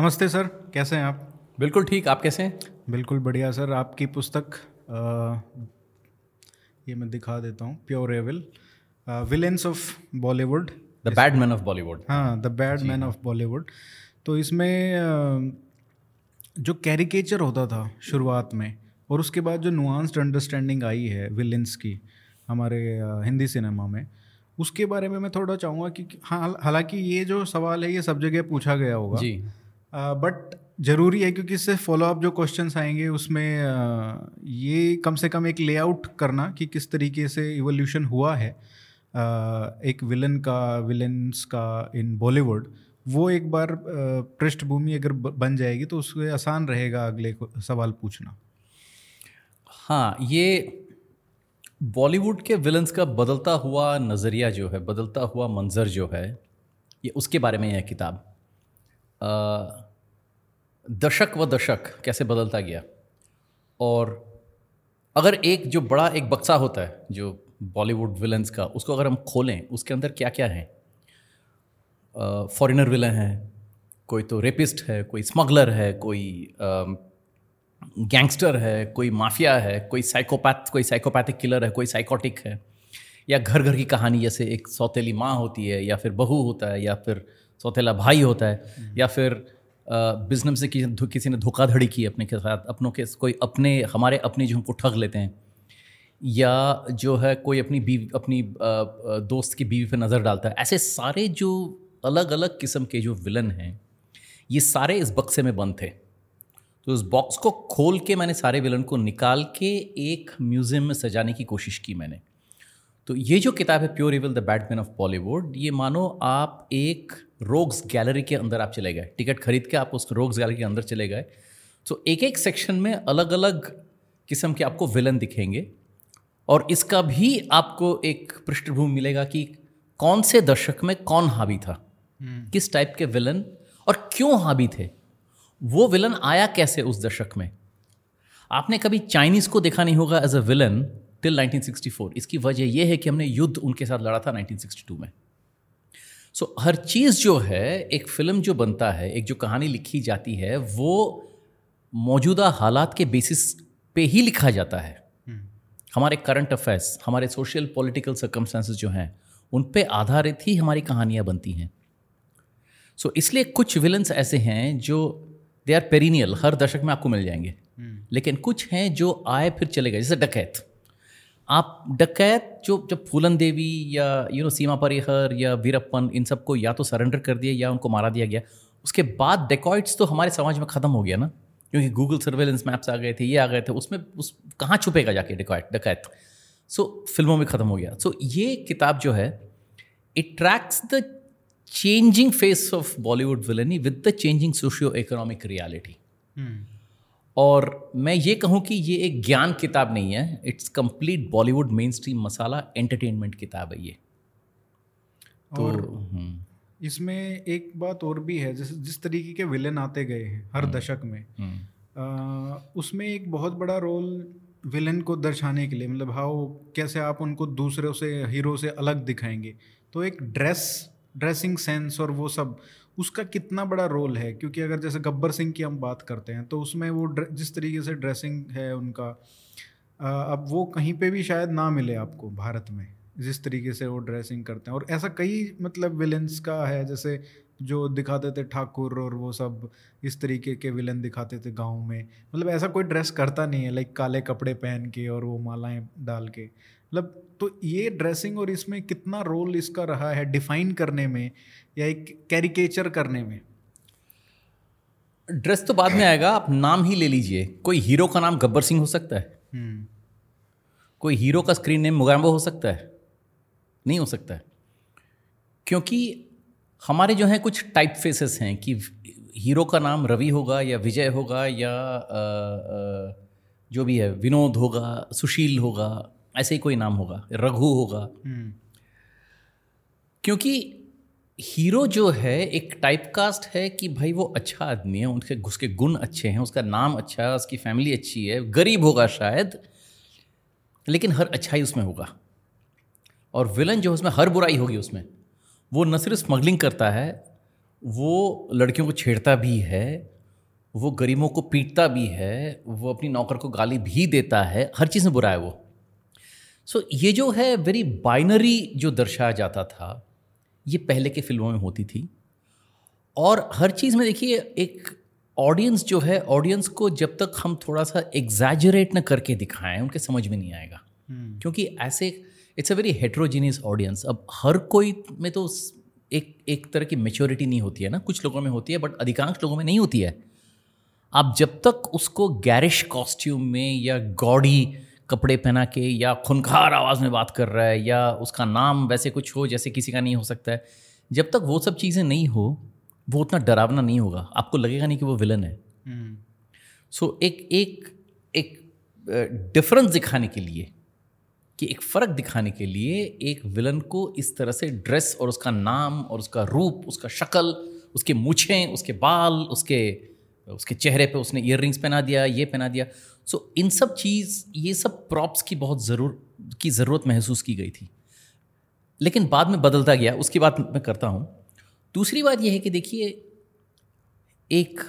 नमस्ते सर कैसे हैं आप? बिल्कुल ठीक आप कैसे हैं? बिल्कुल बढ़िया सर आपकी पुस्तक आ, ये मैं दिखा देता हूँ pure evil villains of Bollywood the bad man of Bollywood हाँ the bad man of Bollywood तो इसमें जो कैरिकेचर होता था शुरुआत में और उसके बाद जो नुआंस्ड अंडरस्टैंडिंग आई है विलेंस की हमारे हिंदी सिनेमा में उसके बारे में मैं थोड़ा चाहूँगा कि हाँ हालाँकि ये जो सवाल है ये सब जगह पूछा गया होगा। जी। बट ज़रूरी है क्योंकि इससे फॉलोअप जो क्वेश्चंस आएँगे उसमें आ, ये कम से कम एक लेआउट करना कि किस तरीके से इवोल्यूशन हुआ है। आ, एक विलन का विलन्स का इन बॉलीवुड वो एक बार पृष्ठभूमि अगर बन जाएगी तो उससे आसान रहेगा अगले सवाल पूछना। हाँ ये बॉलीवुड के विलन्स का बदलता हुआ नज़रिया जो है बदलता हुआ मंजर जो है ये उसके बारे में यह किताब। दशक व दशक कैसे बदलता गया। और अगर एक जो बड़ा एक बक्सा होता है, जो बॉलीवुड विलन्स का, उसको अगर हम खोलें, उसके अंदर क्या क्या है फॉरेनर विलन है, कोई तो रेपिस्ट है, कोई स्मगलर है, कोई गैंगस्टर है, कोई माफिया है, कोई साइकोपैथ, कोई साइकोपैथिक किलर है, कोई साइकोटिक है, या घर घर की कहानी, जैसे एक सौतेली माँ होती है, या फिर बहू होता है, या फिर सौतेला भाई होता है या फिर बिज़नेस से किसी किसी ने धोखाधड़ी की अपने के साथ अपनों के कोई अपने हमारे अपने जो हमको ठग लेते हैं या जो है कोई अपनी बीवी अपनी दोस्त की बीवी पर नज़र डालता है ऐसे सारे जो अलग अलग किस्म के जो विलन हैं ये सारे इस बक्से में बंद थे। तो उस बॉक्स को खोल के मैंने सारे विलन को निकाल के एक म्यूज़ियम में सजाने की कोशिश की मैंने। तो ये जो किताब है pure evil the Batman of Bollywood ये मानो आप एक रोग्स गैलरी के अंदर आप चले गए। टिकट खरीद के आप उस रोग्स गैलरी के अंदर चले गए। तो एक एक सेक्शन में अलग अलग किस्म के आपको विलन दिखेंगे और इसका भी आपको एक पृष्ठभूमि मिलेगा कि कौन से दशक में कौन हावी था हम्म। किस टाइप के विलन और क्यों हावी थे। वो विलन आया कैसे उस दशक में? आपने कभी चाइनीज़ को देखा नहीं होगा एज अ विलन टिल 1964 इसकी वजह यह है कि हमने युद्ध उनके साथ लड़ा था 1962 में। सो so, हर चीज़ जो है एक फ़िल्म जो बनता है एक जो कहानी लिखी जाती है वो मौजूदा हालात के बेसिस पे ही लिखा जाता है। hmm. हमारे करंट अफेयर्स हमारे सोशल पॉलिटिकल सर्कमस्टांसेस जो हैं उन पे आधारित ही हमारी कहानियाँ बनती हैं। सो so, इसलिए कुछ विलन्स ऐसे हैं जो दे आर पेरिनियल हर दशक में आपको मिल जाएँगे। hmm. लेकिन कुछ हैं जो आए फिर चले गए जैसे डकैत। आप डकैत जो जब फूलन देवी या यू नो सीमा परिहर या वीरप्पन, इन सबको या तो सरेंडर कर दिया या उनको मारा दिया गया, उसके बाद डेकॉइट्स तो हमारे समाज में ख़त्म हो गया ना? क्योंकि गूगल सर्वेलेंस मैप्स आ गए थे, ये आ गए थे, उसमें, उस, कहाँ छुपेगा जाके डिकॉइट डकैत? सो फ़िल्मों में ख़त्म हो गया। सो ये किताब जो है it tracks the changing face of Bollywood villainy with the changing socio economic reality और मैं ये कहूँ कि ये एक ज्ञान किताब नहीं है it's complete Bollywood mainstream masala entertainment किताब है ये तो हम्म। इसमें एक बात और भी है जैसे जिस तरीके के विलेन आते गए हैं हर हम्म। दशक में हम्म। आ, उसमें एक बहुत बड़ा रोल विलेन को दर्शाने के लिए मतलब हाउ कैसे आप उनको दूसरों से हीरो से अलग दिखाएँगे तो एक ड्रेस ड्रेसिंग सेंस और वो सब उसका कितना बड़ा रोल है? क्योंकि अगर जैसे गब्बर सिंह की हम बात करते हैं तो उसमें वो जिस तरीके से ड्रेसिंग है उनका अब वो कहीं पे भी शायद ना मिले आपको भारत में, जिस तरीके से वो ड्रेसिंग करते हैं। और ऐसा कई मतलब विलेंस का है, जैसे जो दिखाते थे ठाकुर और वो सब इस तरीके के विलन दिखाते थे गाँव में। मतलब ऐसा कोई ड्रेस करता नहीं है लाइक काले कपड़े पहन के और वो मालाएँ डाल के। मतलब तो ये ड्रेसिंग और इसमें कितना रोल इसका रहा है डिफाइन करने में या एक कैरिकेचर करने में? ड्रेस तो बाद में आएगा आप नाम ही ले लीजिए। कोई हीरो का नाम गब्बर सिंह हो सकता है। हम्म। कोई हीरो का स्क्रीन नेम मुगाम्बो हो सकता है। नहीं हो सकता है। क्योंकि हमारे जो हैं कुछ टाइप फेसेस हैं कि हीरो का नाम रवि होगा या विजय होगा या आ, आ, जो भी है विनोद होगा सुशील होगा ऐसे ही कोई नाम होगा। रघु होगा। हम्म। क्योंकि हीरो जो है एक टाइप कास्ट है कि भाई वो अच्छा आदमी है उनके उसके गुण अच्छे हैं उसका नाम अच्छा है उसकी फैमिली अच्छी है गरीब होगा शायद लेकिन हर अच्छाई उसमें होगा। और विलन जो है उसमें हर बुराई होगी उसमें। वो न सिर्फ़ स्मगलिंग करता है वो लड़कियों को छेड़ता भी है वो गरीबों को पीटता भी है वो अपनी नौकर को गाली भी देता है हर चीज़ में बुरा है वो। सो so, ये जो है वेरी बाइनरी जो दर्शाया जाता था ये पहले के फ़िल्मों में होती थी। और हर चीज़ में देखिए एक ऑडियंस जो है ऑडियंस को जब तक हम थोड़ा सा एग्जैजरेट न करके दिखाएँ उनके समझ में नहीं आएगा। hmm. क्योंकि ऐसे it's a very heterogeneous audience अब हर कोई में तो एक एक तरह की मेच्योरिटी नहीं होती है ना। कुछ लोगों में होती है बट अधिकांश लोगों में नहीं होती है। आप जब तक उसको गैरिश कॉस्ट्यूम में या गॉडी कपड़े पहना के या खुनखार आवाज़ में बात कर रहा है या उसका नाम वैसे कुछ हो जैसे किसी का नहीं हो सकता है। जब तक वो सब चीज़ें नहीं हो वो उतना डरावना नहीं होगा। आपको लगेगा नहीं कि वो विलन है। सो हम्म। so, एक एक एक डिफरेंस दिखाने के लिए कि एक फ़र्क दिखाने के लिए एक विलन को इस तरह से ड्रेस और उसका नाम और उसका रूप उसका शक्ल उसके मूछें उसके बाल उसके उसके चेहरे पे उसने इयर पहना दिया ये पहना दिया। सो so, इन सब चीज़ ये सब प्रॉप्स की बहुत ज़रूर की ज़रूरत महसूस की गई थी। लेकिन बाद में बदलता गया उसकी बात मैं करता हूँ। दूसरी बात यह है कि देखिए एक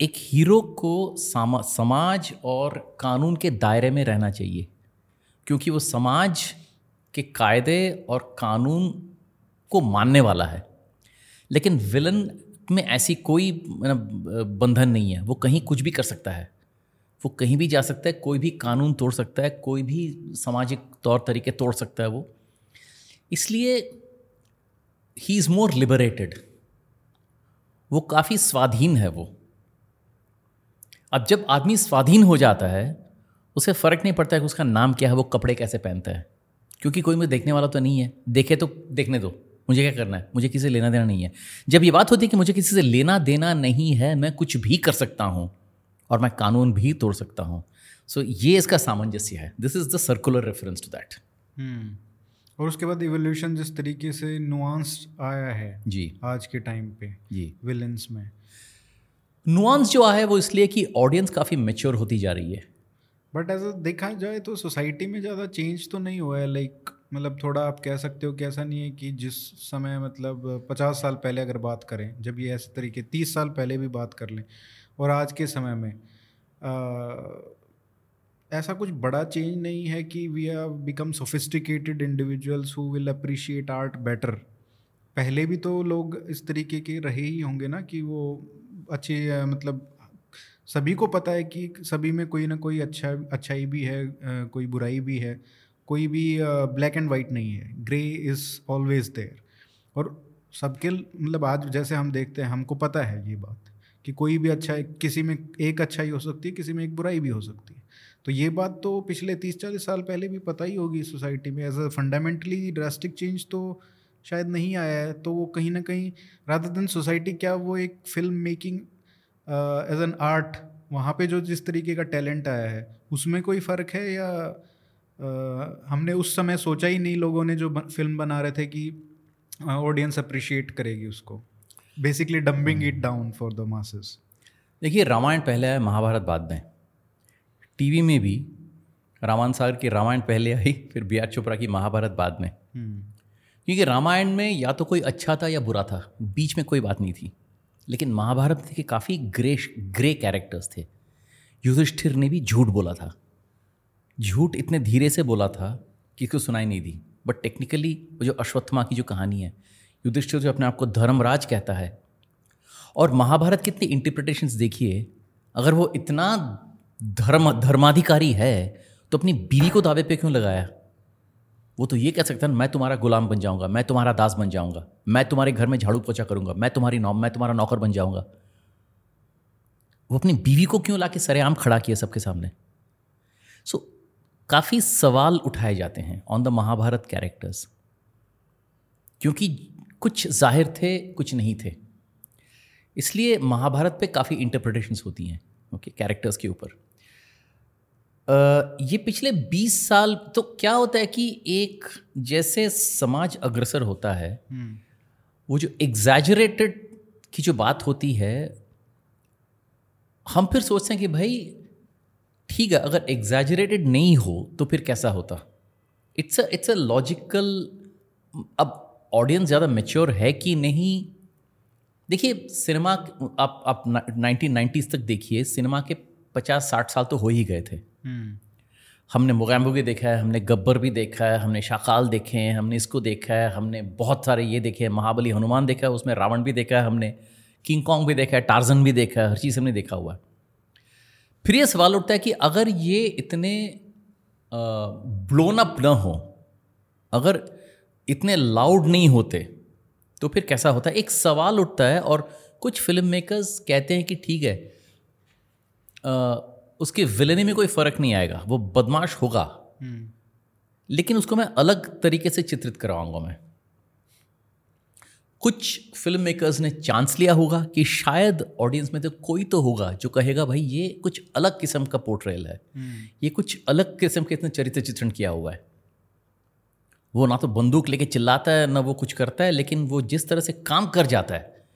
एक हीरो को सामा समाज और कानून के दायरे में रहना चाहिए क्योंकि वो समाज के कायदे और कानून को मानने वाला है। लेकिन विलन में ऐसी कोई बंधन नहीं है वो कहीं कुछ भी कर सकता है। वो कहीं भी जा सकता है, कोई भी कानून तोड़ सकता है, कोई भी सामाजिक तौर तरीके तोड़ सकता है वो। इसलिए ही इज़ मोर लिबरेटेड वो काफ़ी स्वाधीन है वो। अब जब आदमी स्वाधीन हो जाता है, उसे फ़र्क नहीं पड़ता है कि उसका नाम क्या है, वो कपड़े कैसे पहनता है। क्योंकि कोई मुझे देखने वाला तो नहीं है। देखे तो देखने दो, मुझे क्या करना है? मुझे किसी से लेना देना नहीं है। जब ये बात होती है कि मुझे किसी से लेना देना नहीं है, मैं कुछ भी कर सकता हूँ और मैं कानून भी तोड़ सकता हूँ। सो so, ये इसका सामंजस्य है। This is the circular reference to that और उसके बाद इवोल्यूशन जिस तरीके से नुआंस आया है जी। आज के टाइम पे जी। विलन्स में। नुआंस जो आया है वो इसलिए कि ऑडियंस काफ़ी मेच्योर होती जा रही है। बट ऐसा देखा जाए तो सोसाइटी में ज़्यादा चेंज तो नहीं हुआ है। लाइक मतलब थोड़ा आप कह सकते हो कि ऐसा नहीं है कि जिस समय मतलब पचास साल पहले अगर बात करें जब ये ऐसे तरीके तीस साल पहले भी बात कर लें और आज के समय में आ, ऐसा कुछ बड़ा चेंज नहीं है कि we are become sophisticated individuals who will appreciate art better पहले भी तो लोग इस तरीके के रहे ही होंगे ना कि वो अच्छे मतलब सभी को पता है कि सभी में कोई ना कोई अच्छा अच्छाई भी है कोई बुराई भी है कोई भी ब्लैक एंड वाइट नहीं है ग्रे इज़ ऑलवेज देयर और सबके मतलब आज जैसे हम देखते हैं हमको पता है ये बात। कि कोई भी अच्छा है किसी में एक अच्छाई हो सकती है किसी में एक बुराई भी हो सकती है। तो ये बात तो पिछले तीस चालीस साल पहले भी पता ही होगी सोसाइटी में। As a fundamentally drastic change तो शायद नहीं आया है। तो वो कहीं ना कहीं रादर देन सोसाइटी क्या वो एक film making as an art वहाँ पे जो जिस तरीके का टैलेंट आया है उसमें कोई फ़र्क है या uh, हमने उस समय सोचा ही नहीं लोगों ने जो फ़िल्म बना रहे थे कि ऑडियंस अप्रिशिएट करेगी उसको? Basically dumbing it down for the masses देखिए रामायण पहले है महाभारत बाद में। टीवी में भी रामायण सागर की रामायण पहले आई फिर बी आर चोपड़ा की महाभारत बाद में। हम्म। क्योंकि रामायण में या तो कोई अच्छा था या बुरा था बीच में कोई बात नहीं थी। लेकिन महाभारत के काफ़ी ग्रे ग्रे कैरेक्टर्स थे। युधिष्ठिर ने भी झूठ बोला था। झूठ इतने धीरे से बोला था कि उसको सुनाई नहीं दी। बट टेक्निकली वो जो अश्वत्थमा की जो कहानी है युधिष्ठिर जो अपने आप को धर्मराज कहता है। और महाभारत की इतनी इंटरप्रिटेशंस देखिए अगर वो इतना धर्म धर्माधिकारी है तो अपनी बीवी को दावे पे क्यों लगाया? वो तो ये कह सकता है मैं तुम्हारा गुलाम बन जाऊँगा मैं तुम्हारा दास बन जाऊँगा मैं तुम्हारे घर में झाड़ू पोछा करूँगा मैं तुम्हारी नौ मैं तुम्हारा नौकर बन जाऊँगा। वो अपनी बीवी को क्यों ला के सरेआम खड़ा किया सबके सामने? सो so, काफ़ी सवाल उठाए जाते हैं ऑन द महाभारत कैरेक्टर्स क्योंकि कुछ ज़ाहिर थे कुछ नहीं थे। इसलिए महाभारत पे काफ़ी इंटरप्रिटेशंस होती हैं ओके कैरेक्टर्स के ऊपर। ये पिछले 20 साल तो क्या होता है कि एक जैसे समाज अग्रसर होता है हम्म। वो जो एग्जैजरेटेड की जो बात होती है हम फिर सोचते हैं कि भाई ठीक है अगर एग्जैजरेटेड नहीं हो तो फिर कैसा होता? It's a it's a logical अब ऑडियंस ज़्यादा मेच्योर है कि नहीं? देखिए सिनेमा आप आप नाइनटीन नाइन्टीज तक देखिए सिनेमा के पचास साठ साल तो हो ही गए थे। हम्म, हमने मोगैम्बो भी देखा है हमने गब्बर भी देखा है हमने शाकाल देखे हैं हमने इसको देखा है हमने बहुत सारे ये देखे हैं महाबली हनुमान देखा है उसमें रावण भी देखा है हमने किंग कॉन्ग भी देखा है टार्जन भी देखा है हर चीज़ हमने देखा हुआ है। फिर ये सवाल उठता है कि अगर ये इतने ब्लोन अप न हो अगर इतने लाउड नहीं होते तो फिर कैसा होता है? एक सवाल उठता है और कुछ फ़िल्म मेकर्स कहते हैं कि ठीक है आ, उसके विलनी में कोई फ़र्क नहीं आएगा वो बदमाश होगा। हम्म, लेकिन उसको मैं अलग तरीके से चित्रित करवाऊँगा मैं। कुछ फ़िल्म मेकर्स ने चांस लिया होगा कि शायद ऑडियंस में तो कोई तो होगा जो कहेगा भाई ये कुछ अलग किस्म का पोर्ट्रेल है। हम्म, ये कुछ अलग किस्म के इतने चरित्र चित्रण किया हुआ है। वो ना तो बंदूक लेके चिल्लाता है ना वो कुछ करता है लेकिन वो जिस तरह से काम कर जाता है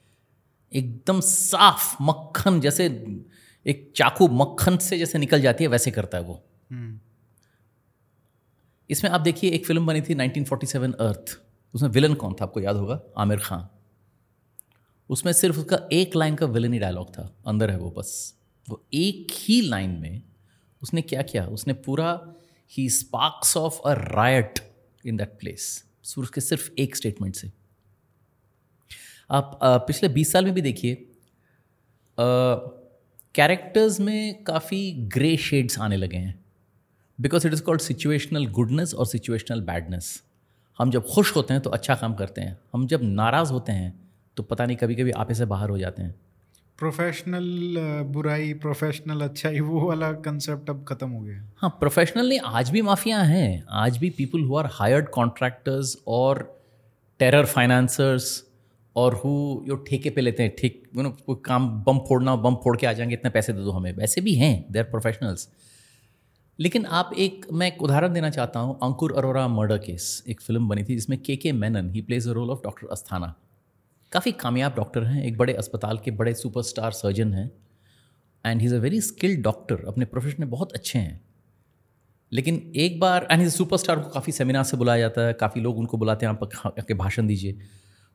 एकदम साफ़ मक्खन जैसे एक चाकू मक्खन से जैसे निकल जाती है वैसे करता है वो। हम्म, इसमें आप देखिए एक फ़िल्म बनी थी 1947 अर्थ। उसमें विलन कौन था आपको याद होगा? आमिर खान। उसमें सिर्फ़ उसका एक लाइन का विलन ही डायलॉग था अंदर है वो बस। वो एक ही लाइन में उसने क्या किया? उसने पूरा ही sparks of a riot in that place उसके सिर्फ़ एक स्टेटमेंट से। आप पिछले 20 साल में भी देखिए कैरेक्टर्स में काफ़ी ग्रे शेड्स आने लगे हैं। Because it is called situational goodness और सिचुएशनल बैडनेस हम जब खुश होते हैं तो अच्छा काम करते हैं। हम जब नाराज़ होते हैं तो पता नहीं कभी कभी आपे से बाहर हो जाते हैं। प्रोफेशनल बुराई प्रोफेशनल अच्छाई, वो वाला कंसेप्ट अब खत्म हो गया हाँ। प्रोफेशनल नहीं, आज भी माफिया हैं। आज भी people who are hired contractors और टेरर फाइनेंसर्स और हु यो ठेके पे लेते हैं, ठीक यू नो कोई काम बम फोड़ना बम फोड़ के आ जाएँगे, इतने पैसे दे दो हमें। वैसे भी हैं दे आर प्रोफेशनल्स लेकिन आप एक, मैं एक उदाहरण देना चाहता हूँ, अंकुर अरोरा मर्डर केस एक फ़िल्म बनी थी जिसमें K K Menon he plays the role of doctor Asthana काफ़ी कामयाब डॉक्टर हैं, एक बड़े अस्पताल के बड़े सुपरस्टार सर्जन हैं and he is a very skilled doctor अपने प्रोफेशन में बहुत अच्छे हैं। लेकिन एक बार एंड इज़ सुपरस्टार को काफ़ी सेमिनार से बुलाया जाता है, काफ़ी लोग उनको बुलाते हैं, आप आके भाषण दीजिए।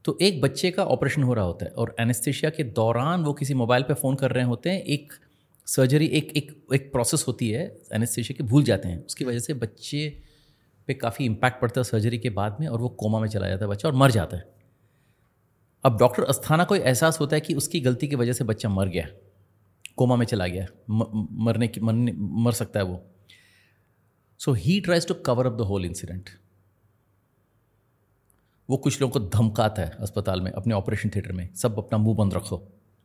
तो एक बच्चे का ऑपरेशन हो रहा होता है, और एनेस्थेशिया के दौरान वो किसी मोबाइल पे फ़ोन कर रहे होते हैं, एक सर्जरी एक एक एक प्रोसेस होती है एनेस्थेशिया के भूल जाते हैं। उसकी वजह से बच्चे पे काफ़ी इम्पैक्ट पड़ता है सर्जरी के बाद में, और वो कोमा में चला जाता है बच्चा, और मर जाता है। अब डॉक्टर अस्थाना को एहसास होता है कि उसकी गलती की वजह से बच्चा मर गया कोमा में चला गया म, मरने की मरने मर सकता है वो। So he tries to cover up the whole incident वो कुछ लोगों को धमकाता है अस्पताल में अपने ऑपरेशन थिएटर में। सब अपना मुँह बंद रखो।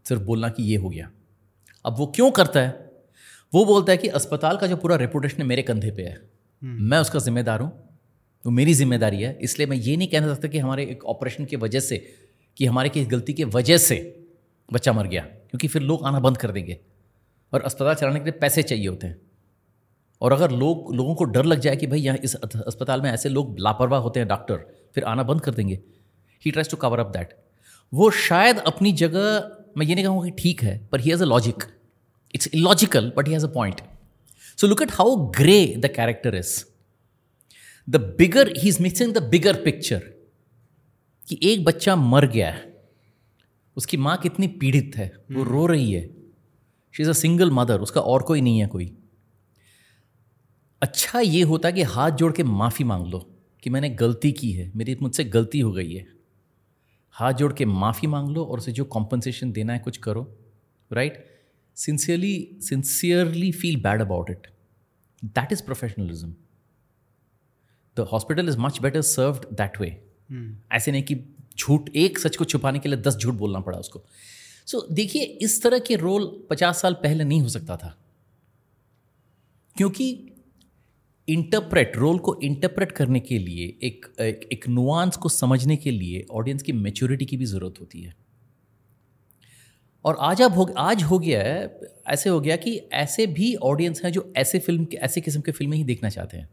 सिर्फ़ बोलना कि ये हो गया। अब वो क्यों करता है? वो बोलता है कि अस्पताल का जो पूरा रेपुटेशन है मेरे कंधे पे है। मैं उसका जिम्मेदार हूँ। वो मेरी ज़िम्मेदारी है। इसलिए मैं ये नहीं कहना सकता कि हमारे एक ऑपरेशन की वजह से कि हमारे की गलती की वजह से बच्चा मर गया, क्योंकि फिर लोग आना बंद कर देंगे। और अस्पताल चलाने के लिए पैसे चाहिए होते हैं। और अगर लोग, लोगों को डर लग जाए कि भाई यहाँ इस अस्पताल में ऐसे लोग लापरवाह होते हैं डॉक्टर, फिर आना बंद कर देंगे। He tries to cover up that वो शायद अपनी जगह, मैं ये नहीं कहूँगा कि ठीक है पर he has a logic it's illogical but he has a point so look at how grey the character is the bigger he is mixing the bigger picture कि एक बच्चा मर गया है उसकी माँ कितनी पीड़ित है वो रो रही है। She is a single mother उसका और कोई नहीं है कोई। अच्छा ये होता कि हाथ जोड़ के माफ़ी मांग लो कि मैंने गलती की है मेरी मुझसे गलती हो गई है। हाथ जोड़ के माफ़ी मांग लो और उसे जो कॉम्पनसेशन देना है कुछ करो right sincerely sincerely feel bad about it that is professionalism the hospital is much better served that way ऐसे नहीं कि झूठ एक सच को छुपाने के लिए दस झूठ बोलना पड़ा उसको। सो so, देखिए इस तरह के रोल पचास साल पहले नहीं हो सकता था। क्योंकि इंटरप्रेट रोल को इंटरप्रेट करने के लिए एक एक, एक नुआंस को समझने के लिए ऑडियंस की मेच्योरिटी की भी ज़रूरत होती है। और आज अब हो आज हो गया है ऐसे हो गया कि ऐसे भी ऑडियंस हैं जो ऐसे फ़िल्म के ऐसे किस्म के फ़िल्में ही देखना चाहते हैं।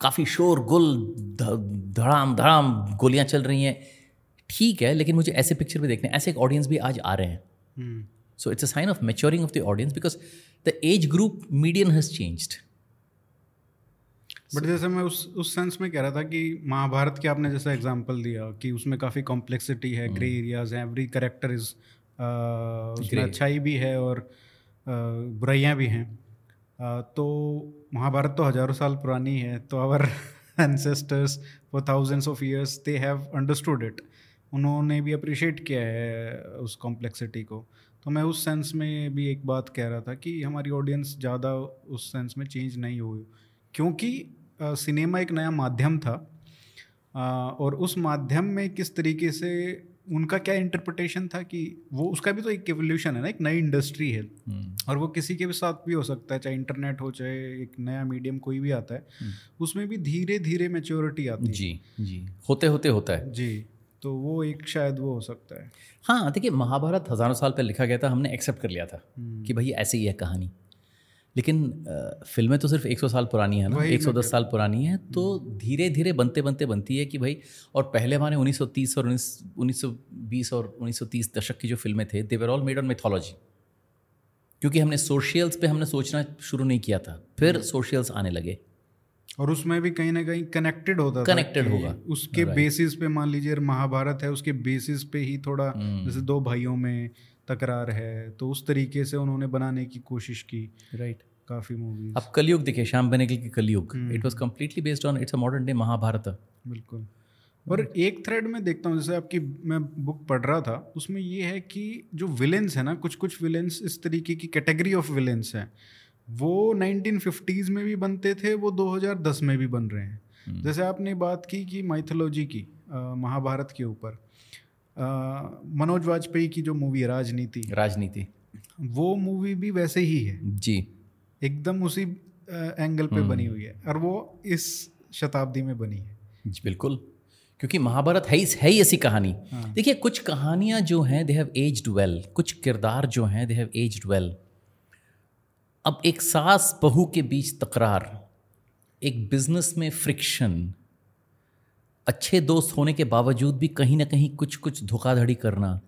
काफ़ी शोर गुल धड़ाम धड़ाम गोलियाँ चल रही हैं। ठीक है लेकिन मुझे ऐसे पिक्चर भी देखने ऐसे एक ऑडियंस भी आज आ रहे हैं। So it's a sign of maturing of the audience because the age group medium has changed but जैसे मैं उस उस सेंस में कह रहा था कि महाभारत के आपने जैसा एग्जांपल दिया कि उसमें काफ़ी कॉम्प्लेक्सिटी है ग्रे एरियाज़ हैं एवरी करेक्टर इज़ उसमें अच्छाई भी है और बुराइयाँ भी हैं। तो महाभारत तो हज़ारों साल पुरानी है तो our ancestors for thousands of years they have understood it उन्होंने भी अप्रिशिएट किया है उस कॉम्प्लेक्सिटी को। तो मैं उस सेंस में भी एक बात कह रहा था कि हमारी ऑडियंस ज़्यादा उस सेंस में चेंज नहीं हुई। क्योंकि सिनेमा एक नया माध्यम था और उस माध्यम में किस तरीके से उनका क्या इंटरप्रिटेशन था कि वो उसका भी तो एक एवोल्यूशन है ना एक नई इंडस्ट्री है हम्म। और वो किसी के भी साथ भी हो सकता है चाहे इंटरनेट हो चाहे एक नया मीडियम कोई भी आता है हम्म। उसमें भी धीरे धीरे मेच्योरिटी आती है जी जी होते होते होता है जी तो वो एक शायद वो हो सकता है हाँ देखिए महाभारत हज़ारों साल पहले लिखा गया था हमने एक्सेप्ट कर लिया था हम्म। कि भाई ऐसी ही है कहानी लेकिन फ़िल्में तो सिर्फ़ 100 साल पुरानी है ना 110 साल पुरानी है तो। धीरे धीरे बनते बनते बनती है कि भाई और पहले हमारे 1930 और 1920 और 1930 दशक की जो फ़िल्में थे they were all made on mythology क्योंकि हमने सोशियल्स पे हमने सोचना शुरू नहीं किया था फिर सोशियल्स हम्म। आने लगे और उसमें भी कहीं ना कहीं कनेक्टेड होता कनेक्टेड होगा उसके बेसिस पे मान लीजिए महाभारत है उसके बेसिस पे ही थोड़ा हम्म। जैसे दो भाइयों में तकरार है तो उस तरीके से उन्होंने बनाने की कोशिश की। Right right. काफ़ी मूवी अब कलयुग देखिए श्याम बनेगल की Kalyug. It was completely based on it's a modern day Mahabharat बिल्कुल। और एक थ्रेड में देखता हूँ जैसे आपकी मैं बुक पढ़ रहा था उसमें ये है कि जो विलेंस है ना कुछ कुछ विलेंस इस तरीके की कैटेगरी ऑफ़ विलेंस हैं। वो 1950s में भी बनते थे वो 2010 में भी बन रहे हैं। हम्म। जैसे आपने बात की कि माइथोलॉजी की महाभारत के ऊपर। मनोज वाजपेयी की जो मूवी है राजनीति राजनीति। वो मूवी भी वैसे ही है। जी। एकदम उसी एंगल पे बनी हुई है और वो इस शताब्दी में बनी है। जी बिल्कुल। क्योंकि महाभारत है ही है ही ऐसी कहानी। हाँ। देखिए कुछ कहानियाँ जो हैं दे हैव एज्ड वेल कुछ किरदार जो हैं दे हैव एज्ड वेल अब एक सास बहू के बीच तकरार एक बिज़नेस में फ्रिक्शन अच्छे दोस्त होने के बावजूद भी कहीं ना कहीं कुछ कुछ धोखाधड़ी करना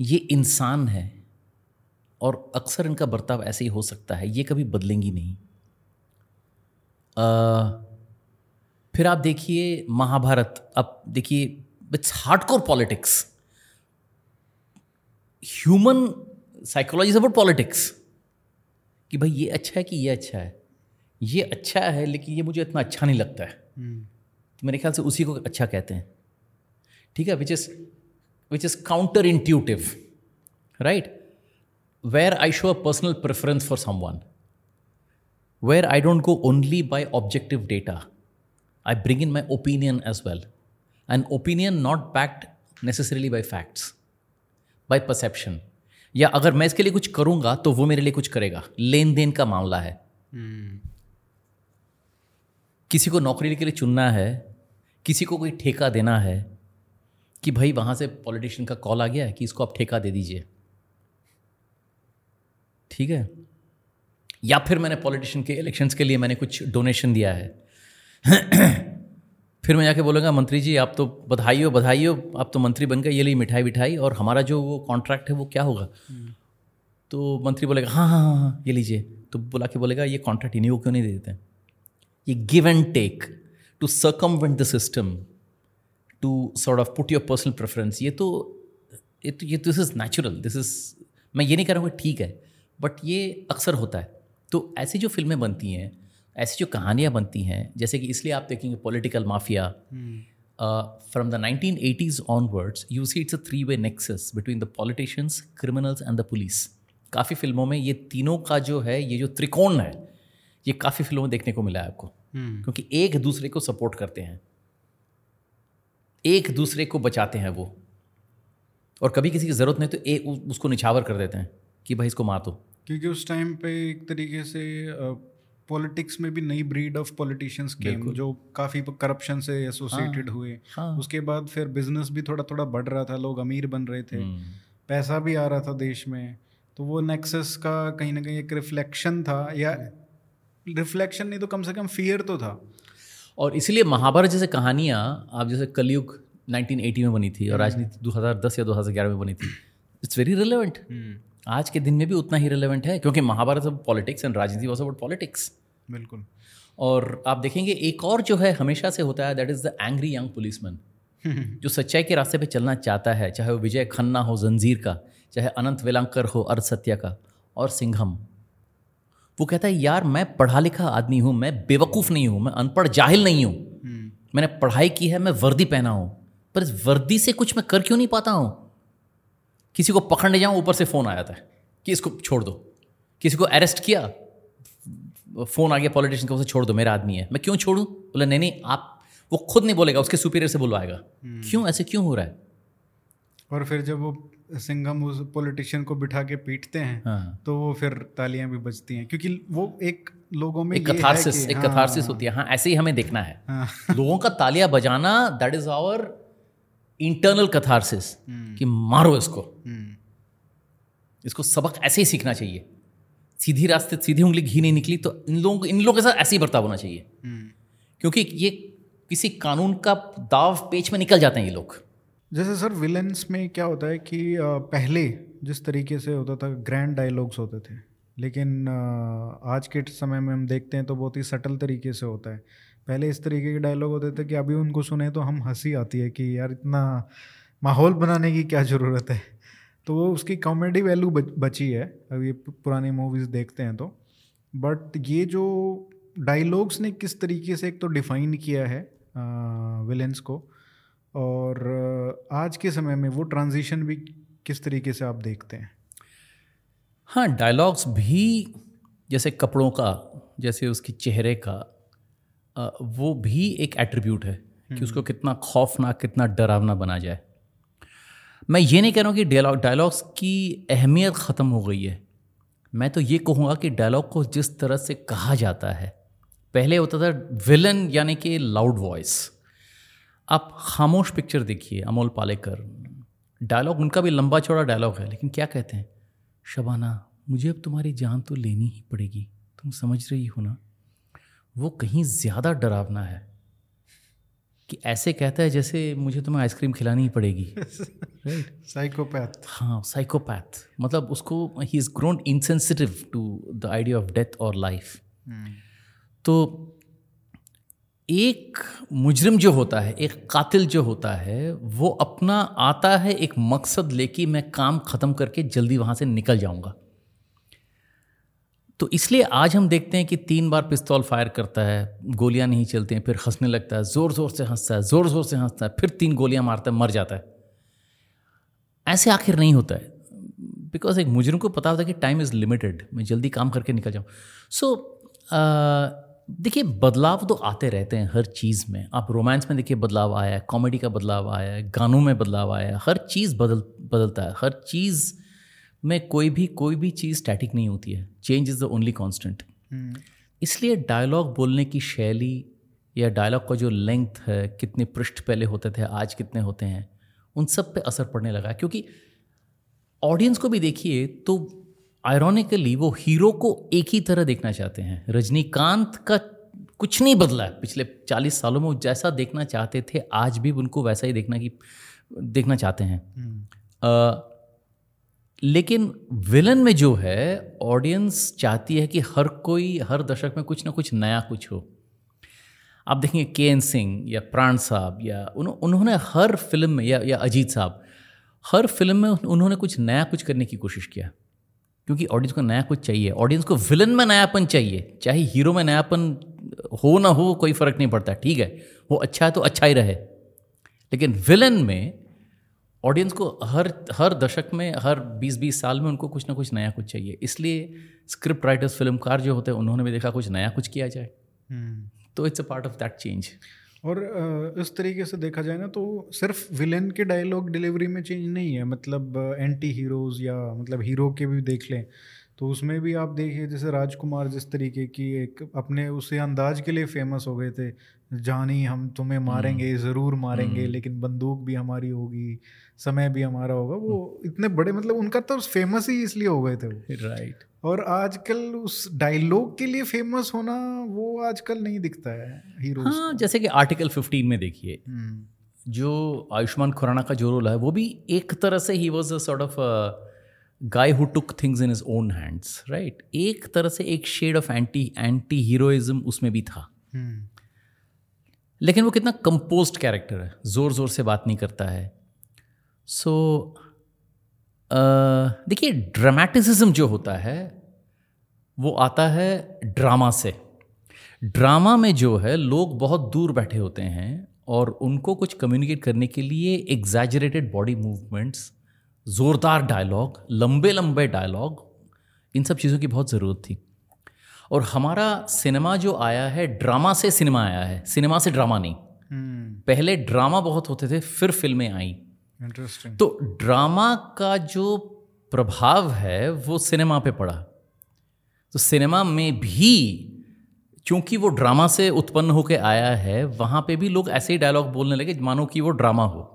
ये इंसान है और अक्सर इनका बर्ताव ऐसे ही हो सकता है ये कभी बदलेंगी नहीं। आ, फिर आप देखिए महाभारत अब देखिए it's hard core politics. Human psychology about politics. कि भाई ये अच्छा है कि ये अच्छा है? ये अच्छा है लेकिन ये मुझे इतना अच्छा नहीं लगता है। हम्म। तो मेरे ख्याल से उसी को अच्छा कहते हैं। ठीक है? Which is which is counter intuitive right where I show a personal preference for some one where I don't go only by objective data I bring in my opinion as well and opinion not backed necessarily by facts by perception या अगर मैं इसके लिए कुछ करूँगा तो वो मेरे लिए कुछ करेगा। लेन देन का मामला है। hmm. किसी को नौकरी के लिए चुनना है किसी को कोई ठेका देना है कि भाई वहाँ से पॉलिटिशियन का कॉल आ गया है कि इसको आप ठेका दे दीजिए। ठीक है? या फिर मैंने पॉलिटिशियन के इलेक्शंस के लिए मैंने कुछ डोनेशन दिया है। फिर मैं जाके बोलूँगा मंत्री जी आप तो बधाई हो बधाई हो आप तो मंत्री बन गए ये ली मिठाई विठाई और हमारा जो वो कॉन्ट्रैक्ट है वो क्या होगा? तो मंत्री बोलेगा हाँ हाँ हाँ हाँ ये लीजिए। तो बुला के बोलेगा ये कॉन्ट्रैक्ट इन्हीं को क्यों नहीं दे देते? ये give and take to circumvent the system to sort of put your personal preference ये तो ये तो ये this is natural this is मैं ये नहीं कह रहा हूँ ठीक है बट ये अक्सर होता है। तो ऐसी जो फ़िल्में बनती हैं ऐसी जो कहानियाँ बनती हैं जैसे कि इसलिए आप देखेंगे political mafia from the nineteen eighties onwards you see it's a three way nexus between the politicians criminals and the police काफ़ी फ़िल्मों में ये तीनों का जो है ये जो त्रिकोण है ये काफ़ी फ़िल्मों में देखने को मिला है आपको। क्योंकि एक दूसरे को सपोर्ट करते हैं। एक दूसरे को बचाते हैं वो। और कभी किसी की ज़रूरत नहीं तो एक उसको निछावर कर देते हैं कि भाई इसको मार दो। क्योंकि उस टाइम पे एक तरीके से पॉलिटिक्स में भी नई ब्रीड ऑफ़ पॉलिटिशियंस केम जो काफ़ी करप्शन से एसोसिएटेड हाँ, हुए। हाँ. उसके बाद फिर बिज़नेस भी थोड़ा थोड़ा बढ़ रहा था लोग अमीर बन रहे थे। हम्म। पैसा भी आ रहा था देश में। तो वो नेक्सस का कहीं ना कहीं एक रिफ्लेक्शन था या रिफ्लेक्शन नहीं तो कम से कम फियर तो था। और इसलिए महाभारत जैसे कहानियाँ आप जैसे कलयुग 1980 में बनी थी और हम्म। राजनीति 2010 या 2011 में बनी थी। इट्स वेरी रिलेवेंट आज के दिन में भी उतना ही रिलेवेंट है क्योंकि महाभारत अब politics and Rajneeti was about politics बिल्कुल। और आप देखेंगे एक और जो है हमेशा से होता है that is the angry young policeman जो सच्चाई के रास्ते पे चलना चाहता है चाहे वो विजय खन्ना हो जंजीर का चाहे अनंत वेलांकर हो अर्ध सत्या का और सिंघम। वो कहता है यार मैं पढ़ा लिखा आदमी हूँ मैं बेवकूफ़ नहीं हूँ मैं अनपढ़ जाहिल नहीं हूँ। हम्म। मैंने पढ़ाई की है मैं वर्दी पहना हूँ पर इस वर्दी से कुछ मैं कर क्यों नहीं पाता हूँ? किसी को पकड़ने जाऊँ ऊपर से फ़ोन आ जाता है कि इसको छोड़ दो। किसी को अरेस्ट किया फ़ोन आ गया पॉलिटिशियन को उसे छोड़ दो मेरा आदमी है। मैं क्यों छोड़ूं? बोले नहीं नहीं आप वो खुद नहीं बोलेगा उसके सुपीरियर से बुलवाएगा। हम्म। क्यों? ऐसे क्यों हो रहा है? और फिर जब वो सिंगम उस पॉलिटिशियन को बिठा के पीटते हैं हाँ। तो वो फिर तालियाँ भी बजती हैं। क्योंकि वो एक लोगों में एक कथारसिस एक हाँ, कथारसिस होती है। हाँ ऐसे ही हमें देखना है। हाँ, लोगों का तालियाँ बजाना that is our internal catharsis कि मारो इसको। हम्म। इसको सबक ऐसे ही सीखना चाहिए। सीधी रास्ते सीधी उंगली घी नहीं निकली तो इन लोगों को इन लोगों के साथ ऐसे ही बर्ताव होना चाहिए। हम्म। क्योंकि ये किसी कानून का दाव पेच में निकल जाते हैं ये लोग। जैसे सर विलन्स में क्या होता है कि पहले जिस तरीके से होता था ग्रैंड डायलॉग्स होते थे। लेकिन आज के समय में हम देखते हैं तो बहुत ही सटल तरीके से होता है। पहले इस तरीके के डायलॉग होते थे कि अभी उनको सुने तो हम हँसी आती है कि यार इतना माहौल बनाने की क्या ज़रूरत है। तो वो उसकी कॉमेडी वैल्यू बची है। अभी पुरानी मूवीज़ देखते हैं तो। बट ये जो डायलॉग्स ने किस तरीके से एक तो डिफ़ाइन किया है विलेंस को और आज के समय में वो ट्रांजिशन भी किस तरीके से आप देखते हैं? हाँ डायलॉग्स भी जैसे कपड़ों का जैसे उसके चेहरे का वो भी एक एट्रीब्यूट है कि हम्म। उसको कितना खौफनाक कितना डरावना बना जाए। मैं ये नहीं कह रहा हूँ कि डायलॉग डायलॉग्स की अहमियत ख़त्म हो गई है। मैं तो ये कहूँगा कि डायलॉग को जिस तरह से कहा जाता है पहले होता था विलन यानी कि लाउड वॉइस आप खामोश पिक्चर देखिए अमोल पालेकर। डायलॉग उनका भी लंबा चौड़ा डायलॉग है लेकिन क्या कहते हैं? शबाना मुझे अब तुम्हारी जान तो लेनी ही पड़ेगी। तुम समझ रही हो ना? वो कहीं ज़्यादा डरावना है कि ऐसे कहता है जैसे मुझे तुम्हें आइसक्रीम खिलानी ही पड़ेगी। राइट साइकोपैथ हाँ साइकोपैथ मतलब उसको he is grown insensitive to the idea of death और लाइफ तो एक मुजरिम जो होता है एक कातिल जो होता है वो अपना आता है एक मकसद लेके मैं काम ख़त्म करके जल्दी वहाँ से निकल जाऊँगा। तो इसलिए आज हम देखते हैं कि तीन बार पिस्तौल फायर करता है गोलियाँ नहीं चलती हैं फिर हंसने लगता है ज़ोर ज़ोर से हंसता है ज़ोर ज़ोर से हंसता है फिर तीन गोलियाँ मारता है मर जाता है। ऐसे आखिर नहीं होता है बिकॉज़ एक मुजरिम को पता होता है कि टाइम इज़ लिमिटेड मैं जल्दी काम करके निकल जाऊँ। सो so, देखिए बदलाव तो आते रहते हैं हर चीज़ में। आप रोमांस में देखिए बदलाव आया है कॉमेडी का बदलाव आया है गानों में बदलाव आया है हर चीज़ बदल बदलता है। हर चीज़ में कोई भी कोई भी चीज़ स्टैटिक नहीं होती है। Change is the only constant इसलिए डायलॉग बोलने की शैली या डायलॉग का जो लेंथ है कितने पृष्ठ पहले होते थे आज कितने होते हैं उन सब पे असर पड़ने लगा क्योंकि ऑडियंस को भी देखिए तो आयरॉनिकली वो हीरो को एक ही तरह देखना चाहते हैं। रजनीकांत का कुछ नहीं बदला है। पिछले चालीस सालों में वो जैसा देखना चाहते थे आज भी उनको वैसा ही देखना की देखना चाहते हैं। आ, लेकिन विलन में जो है ऑडियंस चाहती है कि हर कोई हर दशक में कुछ ना कुछ नया कुछ हो। आप देखेंगे के एन सिंह या प्राण साहब या उन, उन्होंने हर फ़िल्म में या, या अजीत साहब हर फ़िल्म में उन्होंने कुछ नया कुछ करने की कोशिश किया। क्योंकि ऑडियंस को नया कुछ चाहिए। ऑडियंस को विलन में नयापन चाहिए। चाहे हीरो में नयापन हो ना हो कोई फ़र्क नहीं पड़ता ठीक है? वो अच्छा है तो अच्छा ही रहे। लेकिन विलन में ऑडियंस को हर हर दशक में हर 20-20 साल में उनको कुछ ना कुछ नया कुछ चाहिए। इसलिए स्क्रिप्ट राइटर्स फिल्मकार जो होते हैं उन्होंने भी देखा कुछ नया कुछ किया जाए। hmm. तो it's a part of that change और इस तरीके से देखा जाए ना तो सिर्फ़ विलेन के डायलॉग डिलीवरी में चेंज नहीं है मतलब एंटी हीरोज़ या मतलब हीरो के भी देख लें तो उसमें भी आप देखिए जैसे राजकुमार जिस तरीके की एक अपने उसे अंदाज के लिए फ़ेमस हो गए थे जानी हम तुम्हें हम्म। मारेंगे ज़रूर मारेंगे हम्म। लेकिन बंदूक भी हमारी होगी समय भी हमारा होगा वो हम्म। इतने बड़े मतलब उनका तो फ़ेमस ही इसलिए हो गए थे वो। राइट और आजकल उस डायलॉग के लिए फ़ेमस होना वो आजकल नहीं दिखता है हीरो हाँ जैसे कि आर्टिकल 15 में देखिए हम्म। जो आयुष्मान खुराना का जो रोल है वो भी एक तरह से he was a sort of guy who took things in his own hands right एक तरह से एक shade of anti anti heroism उसमें भी था। हम्म, लेकिन वो कितना कंपोज्ड कैरेक्टर है ज़ोर ज़ोर से बात नहीं करता है। सो देखिए ड्रामेटिसिज्म जो होता है वो आता है ड्रामा से। ड्रामा में जो है लोग बहुत दूर बैठे होते हैं और उनको कुछ कम्युनिकेट करने के लिए एग्जैजरेटेड बॉडी मूवमेंट्स ज़ोरदार डायलॉग लंबे लंबे डायलॉग इन सब चीज़ों की बहुत ज़रूरत थी। और हमारा सिनेमा जो आया है ड्रामा से सिनेमा आया है। सिनेमा से ड्रामा नहीं। हम्म, पहले ड्रामा बहुत होते थे फिर फ़िल्में आई। इंटरेस्टिंग तो ड्रामा का जो प्रभाव है वो सिनेमा पे पड़ा। तो सिनेमा में भी चूँकि वो ड्रामा से उत्पन्न होकर आया है वहाँ पे भी लोग ऐसे ही डायलॉग बोलने लगे मानो कि वो ड्रामा हो।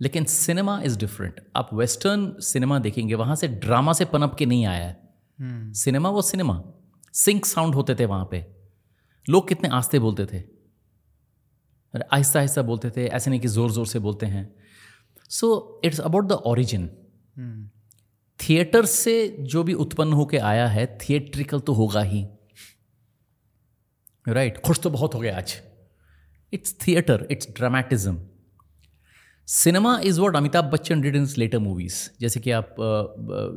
लेकिन सिनेमा इज़ डिफरेंट आप वेस्टर्न सिनेमा देखेंगे वहाँ से ड्रामा से पनप के नहीं आया है। हम्म, सिनेमा वो सिनेमा। सिंक साउंड होते थे वहाँ पे। लोग कितने आस्ते बोलते थे। आहिस्ता आहिस्ता बोलते थे ऐसे नहीं कि ज़ोर ज़ोर से बोलते हैं। So it's about the origin theatre से जो भी उत्पन्न होके आया है थिएट्रिकल तो होगा ही। Right right? खुश तो बहुत हो गया आज। It's theatre it's dramatism cinema is what Amitabh Bachchan did in later movies जैसे कि आप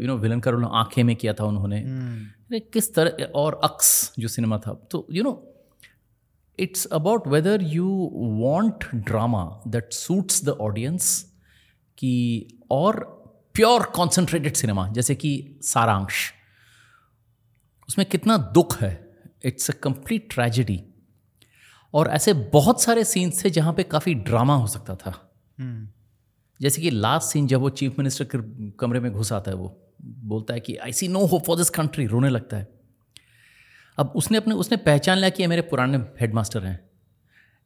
यू नो विलन करो आँखें में किया था उन्होंने। अरे किस तरह और अक्स जो सिनेमा था। तो you know it's about whether you want drama that suits the audience कि और प्योर कॉन्सेंट्रेटेड सिनेमा जैसे कि सारांश। उसमें कितना दुख है। इट्स अ कंप्लीट ट्रेजेडी और ऐसे बहुत सारे सीन्स थे जहाँ पे काफ़ी ड्रामा हो सकता था। हम्म, जैसे कि लास्ट सीन जब वो चीफ मिनिस्टर के कमरे में घुस आता है वो बोलता है कि I see no hope for this country रोने लगता है। अब उसने अपने उसने पहचान लिया कि ये मेरे पुराने हेडमास्टर हैं।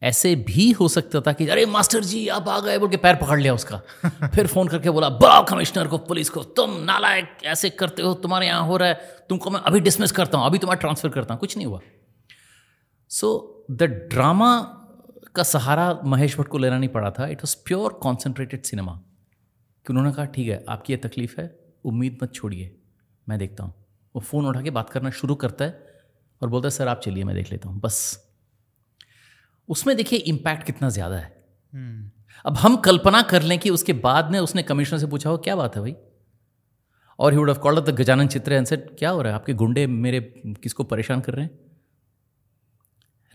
ऐसे भी हो सकता था कि, अरे, मास्टर जी, आप आ गए। बोल के पैर पकड़ लिया उसका। फिर फ़ोन करके बोला, बुलाओ कमिश्नर को, पुलिस को। तुम नालायक ऐसे करते हो, तुम्हारे यहाँ हो रहा है। तुमको मैं अभी डिसमिस करता हूँ, अभी तुम्हारा ट्रांसफ़र करता हूँ। कुछ नहीं हुआ। सो द ड्रामा का सहारा महेश भट्ट को लेना नहीं पड़ा था। It was pure concentrated cinema कि उन्होंने कहा, ठीक है, आपकी ये तकलीफ़ है, उम्मीद मत छोड़िए, मैं देखता हूँ। वो फ़ोन उठा के बात करना शुरू करता है और बोलता है, सर, आप चलिए, मैं देख लेता हूँ। बस। उसमें देखिए इम्पैक्ट कितना ज़्यादा है। हम्म, अब हम कल्पना कर लें कि उसके बाद में उसने कमिश्नर से पूछा हो क्या बात है भाई? और he would have called the Gajanan चित्र एंड सेड क्या हो रहा है? आपके गुंडे मेरे किसको परेशान कर रहे हैं?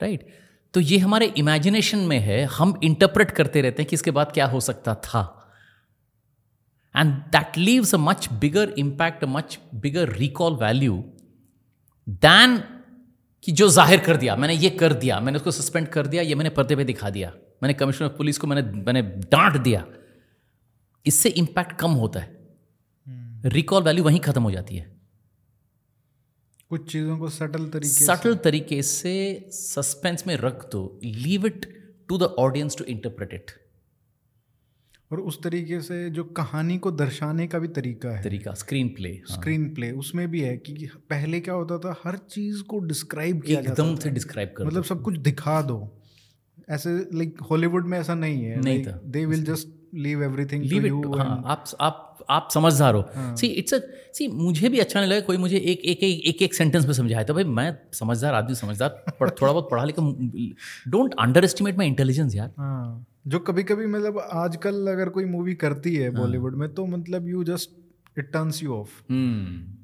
Right right? तो ये हमारे इमेजिनेशन में है हम इंटरप्रेट करते रहते हैं कि इसके बाद क्या हो सकता था। And that leaves a much bigger impact a much bigger recall value than कि जो ज़ाहिर कर दिया मैंने ये कर दिया मैंने उसको सस्पेंड कर दिया ये मैंने पर्दे पे दिखा दिया मैंने कमिश्नर ऑफ़ पुलिस को मैंने मैंने डांट दिया। इससे इम्पैक्ट कम होता है। रिकॉल वैल्यू वहीं खत्म हो जाती है। कुछ चीज़ों को सटल तरीके सटल तरीके से सस्पेंस में रख दो। Leave it to the audience to interpret it और उस तरीके से जो कहानी को दर्शाने का भी तरीका है। तरीका स्क्रीन प्ले स्क्रीन प्ले उसमें भी है कि पहले क्या होता था हर चीज़ को डिस्क्राइब किया एकदम से डिस्क्राइब कर मतलब सब कुछ दिखा दो। ऐसे लाइक हॉलीवुड में ऐसा नहीं है। नहीं था। They will just leave everything leave it हाँ आप आप आप समझदार हो। सी इट्स अ सी मुझे भी अच्छा नहीं लगा कोई मुझे एक एक एक एक, एक सेंटेंस में समझाए तो भाई मैं समझदार आदमी समझदार थोड़ा बहुत पढ़ा लेकिन don't underestimate my intelligence यार। हाँ। जो कभी कभी मतलब आजकल अगर कोई मूवी करती है बॉलीवुड में तो मतलब you just it turns you off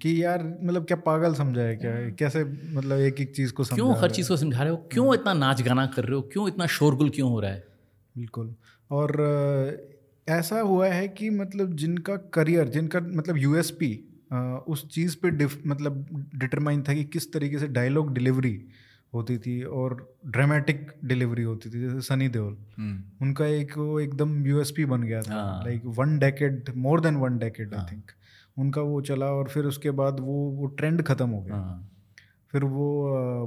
कि यार मतलब क्या पागल समझा है क्या? कैसे मतलब एक एक चीज़ को समझा क्यों हर चीज़ को समझा रहे हो? क्यों इतना नाच गाना कर रहे हो? क्यों इतना शोरगुल क्यों हो रहा है? बिल्कुल। और ऐसा हुआ है कि मतलब जिनका करियर जिनका मतलब यूएसपी उस चीज़ पे डिफ मतलब डिटरमाइन था कि किस तरीके से डायलॉग डिलीवरी होती थी और ड्रामेटिक डिलीवरी होती थी जैसे सनी देओल। उनका एक वो एकदम यूएसपी बन गया था। हाँ। Like one decade more than one decade I think उनका वो चला और फिर उसके बाद वो वो ट्रेंड खत्म हो गया। हाँ। फिर वो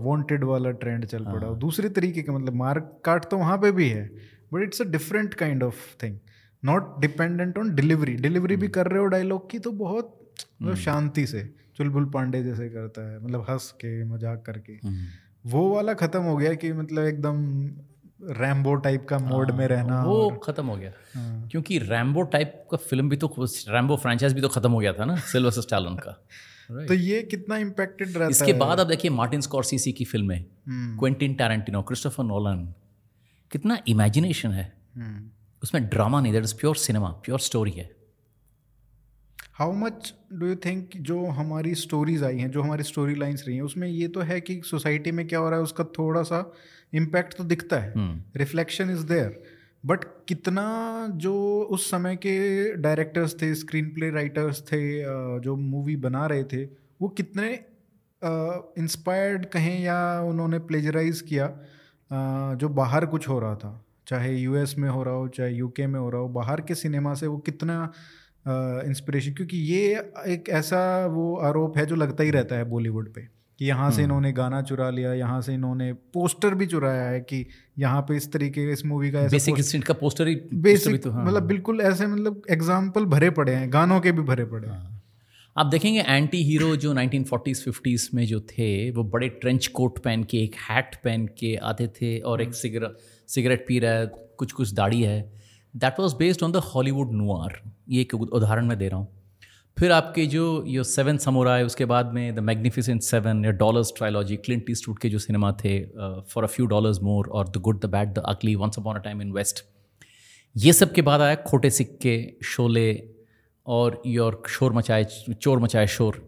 वांटेड वाला ट्रेंड चल पड़ा। और दूसरे तरीके का मतलब मार काट तो वहाँ पे भी है but it's a different kind of thing not dependent on delivery delivery भी कर रहे हो डायलॉग की तो बहुत मतलब शांति से चुलबुल पांडे जैसे करता है मतलब हंस के मज़ाक करके। हम्म। वो वाला खत्म हो गया कि मतलब एकदम रैम्बो टाइप का मोड में रहना वो और... खत्म हो गया हाँ। क्योंकि रैम्बो टाइप का फ़िल्म भी तो रैम्बो फ्रेंचाइज भी तो खत्म हो गया था ना सिल्वर स्टालन का Right. तो ये कितना इम्पैक्टेड रहता इसके है? बाद अब देखिए मार्टिन स्कॉर्सिसी की फ़िल्में क्वेंटिन टैरेंटिनो क्रिस्टोफर नोलन कितना इमेजिनेशन है hmm. उसमें ड्रामा नहीं that is pure cinema pure story है how much do you think जो हमारी स्टोरीज आई हैं जो हमारी स्टोरी लाइन्स रही हैं उसमें ये तो है कि सोसाइटी में क्या हो रहा है उसका थोड़ा सा इम्पैक्ट तो दिखता है। रिफ्लेक्शन इज़ देयर बट कितना जो उस समय के डायरेक्टर्स थे स्क्रीन प्ले राइटर्स थे जो मूवी बना रहे थे वो कितने इंस्पायर्ड कहें या उन्होंने प्लेजराइज किया जो बाहर कुछ हो रहा था चाहे यूएस में हो रहा हो चाहे यूके में हो रहा हो बाहर के सिनेमा से वो कितना इंस्पिरेशन क्योंकि ये एक ऐसा वो आरोप है जो लगता ही रहता है बॉलीवुड पे कि यहाँ से हम्म। इन्होंने गाना चुरा लिया यहाँ से इन्होंने पोस्टर भी चुराया है कि यहाँ पे इस तरीके इस मूवी का बेसिक इंस्टिंक्ट का पोस्टर ही बेसिक तो, हाँ। मतलब बिल्कुल ऐसे मतलब एग्ज़ाम्पल भरे पड़े हैं गानों के भी भरे पड़े हैं हाँ। आप देखेंगे एंटी हीरो जो 1940s 50s में जो थे वो बड़े ट्रेंच कोट पहन के एक हैट पहन के आते थे और एक सिगरेट सिगरेट पी रहा है कुछ कुछ दाढ़ी है that was based on the Hollywood noir ये एक उदाहरण मैं दे रहा हूँ। फिर आपके जो, ये सेवन समोराय उसके बाद में द मैग्निफिसेंट सेवन या डॉलर्स ट्रायोलॉजी क्लिंट ईस्टवुड के जो सिनेमा थे for a few dollars more और the good the bad the ugly once upon a time in west ये सब के बाद आया खोटे सिक्के, शोले, और योर शोर मचाए, चोर मचाए शोर।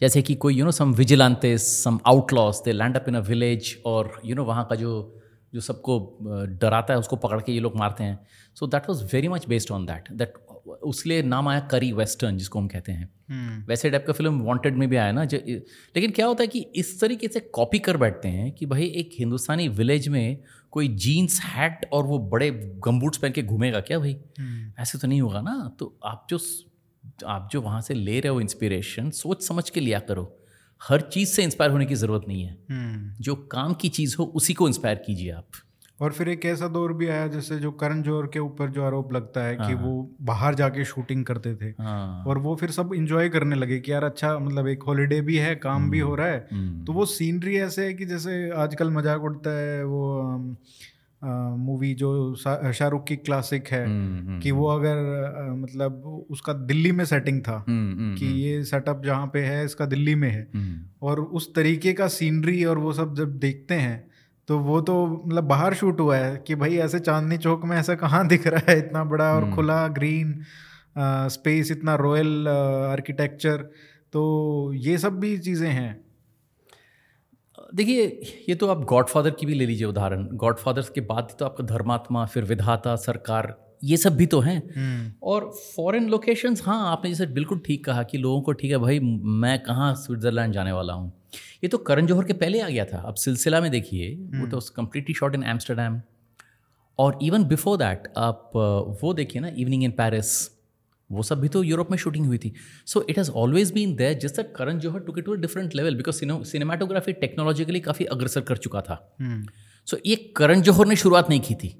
जैसे कि कोई you know some vigilante some outlaws they land up in a village और यू नो वहाँ का जो जो सबको डराता है, उसको पकड़ के ये लोग मारते हैं। So that was very much based on that that उसलिए नाम आया करी वेस्टर्न जिसको हम कहते हैं hmm. वैसे टाइप का फ़िल्म वांटेड में भी आया ना लेकिन क्या होता है कि इस तरीके से कॉपी कर बैठते हैं कि भाई एक हिंदुस्तानी विलेज में कोई जीन्स हैट और वो बड़े गमबूट्स पहन के घूमेगा क्या भाई hmm. ऐसे तो नहीं होगा ना तो आप जो आप जो वहाँ से ले रहे हो इंस्पिरेशन सोच समझ के लिया करो हर चीज़ से इंस्पायर होने की ज़रूरत नहीं है hmm. जो काम की चीज़ हो उसी को इंस्पायर कीजिए आप और फिर एक ऐसा दौर भी आया जैसे जो करण जोहर के ऊपर जो आरोप लगता है हाँ। कि वो बाहर जाके शूटिंग करते थे हाँ। और वो फिर सब इंजॉय करने लगे कि यार अच्छा मतलब एक हॉलीडे भी है काम भी हो रहा है हम्म। तो वो सीनरी ऐसे है कि जैसे आजकल मज़ाक उड़ता है वो मूवी जो शाहरुख की क्लासिक है हम्म, हम्म, कि वो अगर मतलब उसका दिल्ली में सेटिंग था कि ये सेटअप जहाँ पे है इसका दिल्ली में है और उस तरीके का सीनरी और वो सब जब देखते हैं तो वो तो मतलब बाहर शूट हुआ है कि भाई ऐसे चांदनी चौक में ऐसा कहाँ दिख रहा है इतना बड़ा और हम्म। खुला ग्रीन स्पेस इतना रॉयल आर्किटेक्चर तो ये सब भी चीज़ें हैं देखिए ये तो आप गॉडफादर की भी ले लीजिए उदाहरण गॉडफादर्स के बाद तो आपका धर्मात्मा फिर विधाता सरकार ये सब भी तो हैं। हम्म। और फॉरेन लोकेशंस हाँ आपने जैसे बिल्कुल ठीक कहा कि लोगों को ठीक है भाई मैं कहाँ स्विट्ज़रलैंड जाने वाला हूँ? ये तो करण जौहर के पहले आ गया था। अब सिलसिला में देखिए वो तो कम्प्लीटली शॉट इन एम्स्टरडेम और इवन बिफोर दैट आप वो देखिए ना इवनिंग इन पैरिस वो सब भी तो यूरोप में शूटिंग हुई थी। So it has always been there just that Karan Johar to to different level because cinematography technologically काफ़ी अग्रसर कर चुका था। सो hmm. so, ये करण जौहर ने शुरुआत नहीं की थी।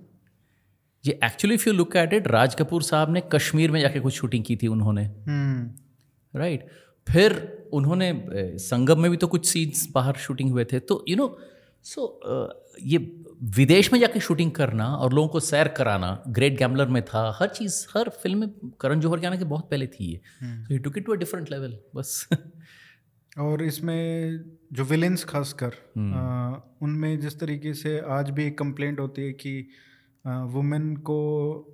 ये actually if you look at it Raj Kapoor साहब ने कश्मीर में जाके कुछ शूटिंग की थी उन्होंने राइट hmm. right? फिर उन्होंने संगम में भी तो कुछ सीन्स बाहर शूटिंग हुए थे तो यू नो सो ये विदेश में जाके शूटिंग करना और लोगों को सैर कराना ग्रेट गैमलर में था हर चीज़ हर फ़िल्म में करण जौहर के आने के बहुत पहले थी ये took it to a different level बस और इसमें जो विलेंस खासकर हम्म। उनमें जिस तरीके से आज भी एक कंप्लेंट होती है कि वुमेन को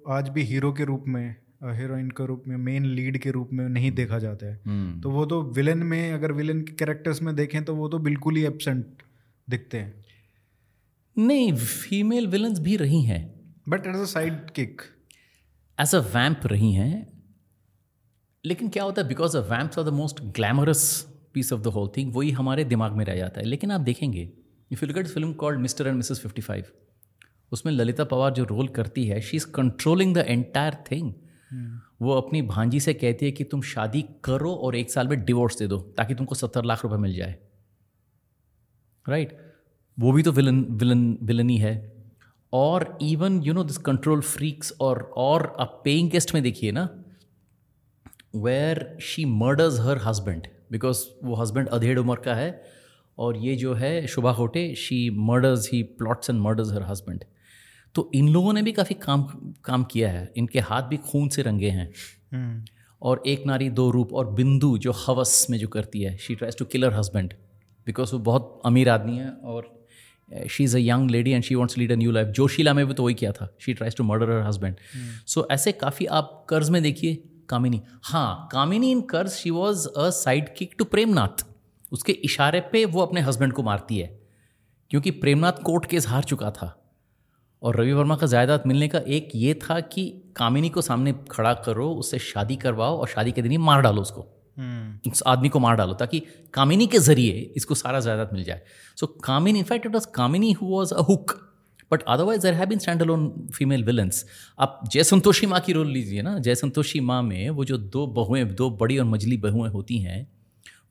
आज भी हीरो के रूप में हीरोइन के रूप में मेन लीड के रूप में नहीं देखा जाता है। hmm. तो वो तो विलन में अगर विलन के कैरेक्टर्स में देखें तो वो तो बिल्कुल ही एबसेंट दिखते हैं। नहीं फीमेल विलन्स भी रही हैं। But as a sidekick as a vamp रही हैं। लेकिन क्या होता है because a vamps are the most glamorous piece of the whole thing वही हमारे दिमाग में रह जाता है। लेकिन आप देखेंगे if you look at film called Mr and Mrs fifty five उसमें ललिता पवार जो रोल करती है she is controlling the entire thing वो अपनी भांजी से कहती है कि तुम शादी करो और एक साल में डिवोर्स दे दो, ताकि तुमको सत्तर लाख रुपए मिल जाए। Right right? वो भी तो विलन विलन विलनी है। और even you know this control freaks और और आप पेइंग गेस्ट में देखिए ना where she murders her husband because वो हस्बैंड अधेड़ उम्र का है, और ये जो है Shubha Khote she murders he plots and murders her husband तो इन लोगों ने भी काफ़ी काम काम किया है। इनके हाथ भी खून से रंगे हैं। हम्म। और एक नारी दो रूप और बिंदु जो हवस में जो करती है she tries to killer husband because वो बहुत अमीर आदमी है और she is a young lady and she wants lead a new life Josheela में भी तो वही किया था। She tries to murder her husband so ऐसे काफ़ी आप कर्ज में देखिए कामिनी। हाँ Kamini in Karz she was a sidekick to Premnath उसके इशारे पे वो अपने हस्बैंड को मारती है। क्योंकि प्रेमनाथ कोर्ट केस हार चुका था। और रवि वर्मा का जायदाद मिलने का एक ये था कि कामिनी को सामने खड़ा करो उससे शादी करवाओ और शादी के दिन ही मार डालो उसको। hmm. उस आदमी को मार डालो ताकि कामिनी के ज़रिए इसको सारा जायदाद मिल जाए। So Kamini in fact it was Kamini who was a hook but otherwise there have been stand alone female villains आप जय संतोषी माँ की रोल लीजिए ना जय संतोषी माँ में वो जो दो बहुएँ दो बड़ी और मजली बहुएँ होती हैं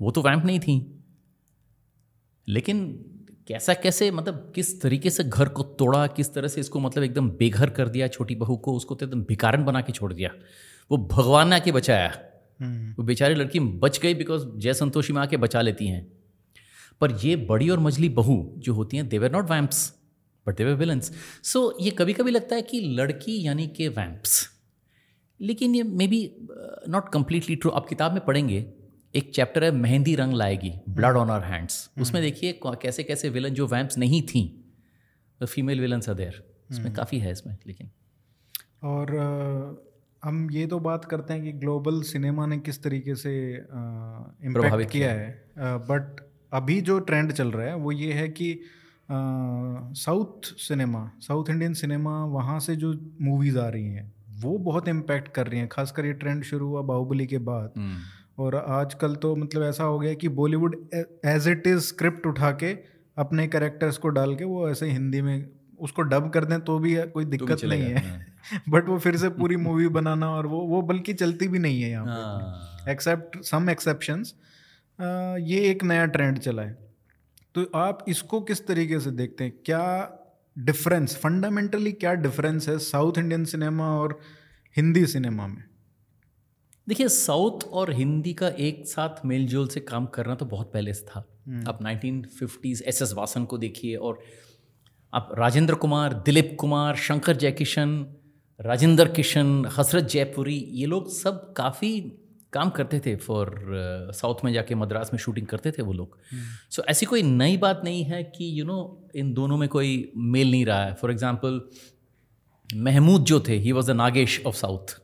वो तो वैम्प नहीं थी। लेकिन कैसा कैसे मतलब किस तरीके से घर को तोड़ा किस तरह से इसको मतलब एकदम बेघर कर दिया छोटी बहू को उसको तो एकदम भिकारन बना के छोड़ दिया। वो भगवान ने आके बचाया। हम्म। वो बेचारी लड़की बच गई बिकॉज़ जय संतोषी माँ के बचा लेती हैं। पर ये बड़ी और मजली बहू जो होती हैं they were not vamps but they were villains so ये कभी कभी लगता है कि लड़की यानी कि वैम्प्स लेकिन ये may be not completely true आप किताब में पढ़ेंगे एक चैप्टर है मेहंदी रंग लाएगी ब्लड ऑन आर हैंड्स उसमें देखिए कैसे कैसे विलन जो वैम्प्स नहीं थी the female villains are there इसमें. काफ़ी है इसमें लेकिन। और uh, हम ये तो बात करते हैं कि ग्लोबल सिनेमा ने किस तरीके से इम्पैक्ट किया है। बट अभी जो ट्रेंड चल रहा है वो ये है कि south cinema south Indian cinema वहाँ से जो मूवीज़ आ रही हैं वो बहुत इम्पैक्ट कर रही हैं। खासकर ये ट्रेंड शुरू हुआ बाहुबली के बाद। hmm. और आजकल तो मतलब ऐसा हो गया कि Bollywood as it is script उठा के अपने करेक्टर्स को डाल के वो ऐसे हिंदी में उसको डब कर दें तो भी कोई दिक्कत नहीं है। बट हाँ। वो फिर से पूरी मूवी बनाना और वो वो बल्कि चलती भी नहीं है यहाँ पे। एक्सेप्ट सम एक्सेप्शंस ये एक नया ट्रेंड चला है। तो आप इसको किस तरीके से देखते हैं? क्या डिफरेंस फंडामेंटली क्या डिफरेंस है साउथ इंडियन सिनेमा और हिंदी सिनेमा में? देखिए साउथ और हिंदी का एक साथ मेल जोल से काम करना तो बहुत पहले से था हम्म। आप nineteen fifties S S Vasan को देखिए और आप राजेंद्र कुमार दिलीप कुमार शंकर जयकिशन राजेंद्र किशन हसरत जयपुरी ये लोग सब काफ़ी काम करते थे फॉर साउथ में जाके मद्रास में शूटिंग करते थे वो लोग सो हम्म। so, ऐसी कोई नई बात नहीं है कि यू you नो know, इन दोनों में कोई मेल नहीं रहा है फॉर एग्ज़ाम्पल महमूद जो थे he was the Nagesh of south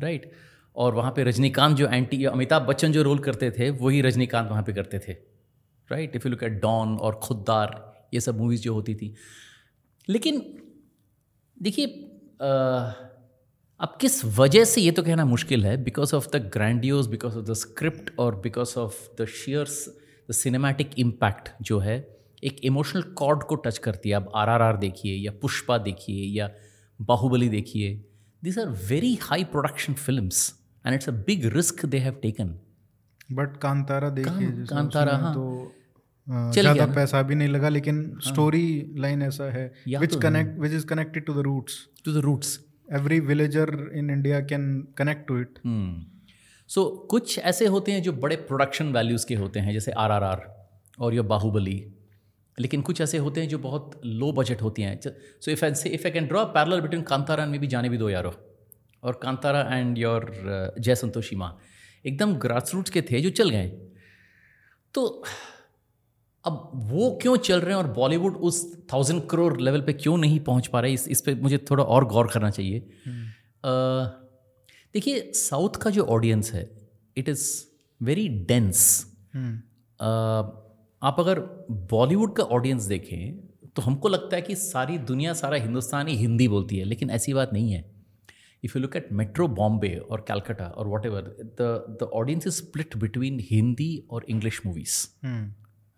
right और वहाँ पे रजनीकांत जो एंटी अमिताभ बच्चन जो रोल करते थे, वही रजनीकांत वहाँ पे करते थे। Right if you look at Don और खुददार, ये सब मूवीज़ जो होती थी। लेकिन, देखिए अब किस वजह से ये तो कहना मुश्किल है? Because of the grandiose because of the script और because of the shares the cinematic impact जो है, एक इमोशनल कॉर्ड को टच करती है। अब आर आर आर देखिए, या पुष्पा देखिए, या बाहुबली देखिए। This are very high production films and it's a big risk they have taken but Kantara देखिए कांतारा हाँ। तो ज़्यादा पैसा भी नहीं लगा लेकिन स्टोरी हाँ। लाइन ऐसा है which connect which is connected to the roots to the roots every villager in India can connect to it so कुछ ऐसे होते हैं जो बड़े प्रोडक्शन वैल्यूज़ के होते हैं जैसे आर आर आर और योर बाहुबली लेकिन कुछ ऐसे होते हैं जो बहुत लो बजट होती हैं। So if I if I can draw parallel between Kantara में भी जाने भी दो यारो और कांतारा एंड योर जय संतोषी माँ एकदम ग्रास रूट्स के थे जो चल गए। तो अब वो क्यों चल रहे हैं और बॉलीवुड उस थाउज़ेंड करोड़ लेवल पे क्यों नहीं पहुँच पा रहा है? इस इस पर मुझे थोड़ा और गौर करना चाहिए। हम्म। देखिए साउथ का जो ऑडियंस है इट इज़ वेरी डेंस आप अगर बॉलीवुड का ऑडियंस देखें तो हमको लगता है कि सारी दुनिया सारा हिंदुस्तान ही हिंदी बोलती है लेकिन ऐसी बात नहीं है। If you look at Metro Bombay or Calcutta or whatever, the the audience is split between Hindi or English movies, hmm.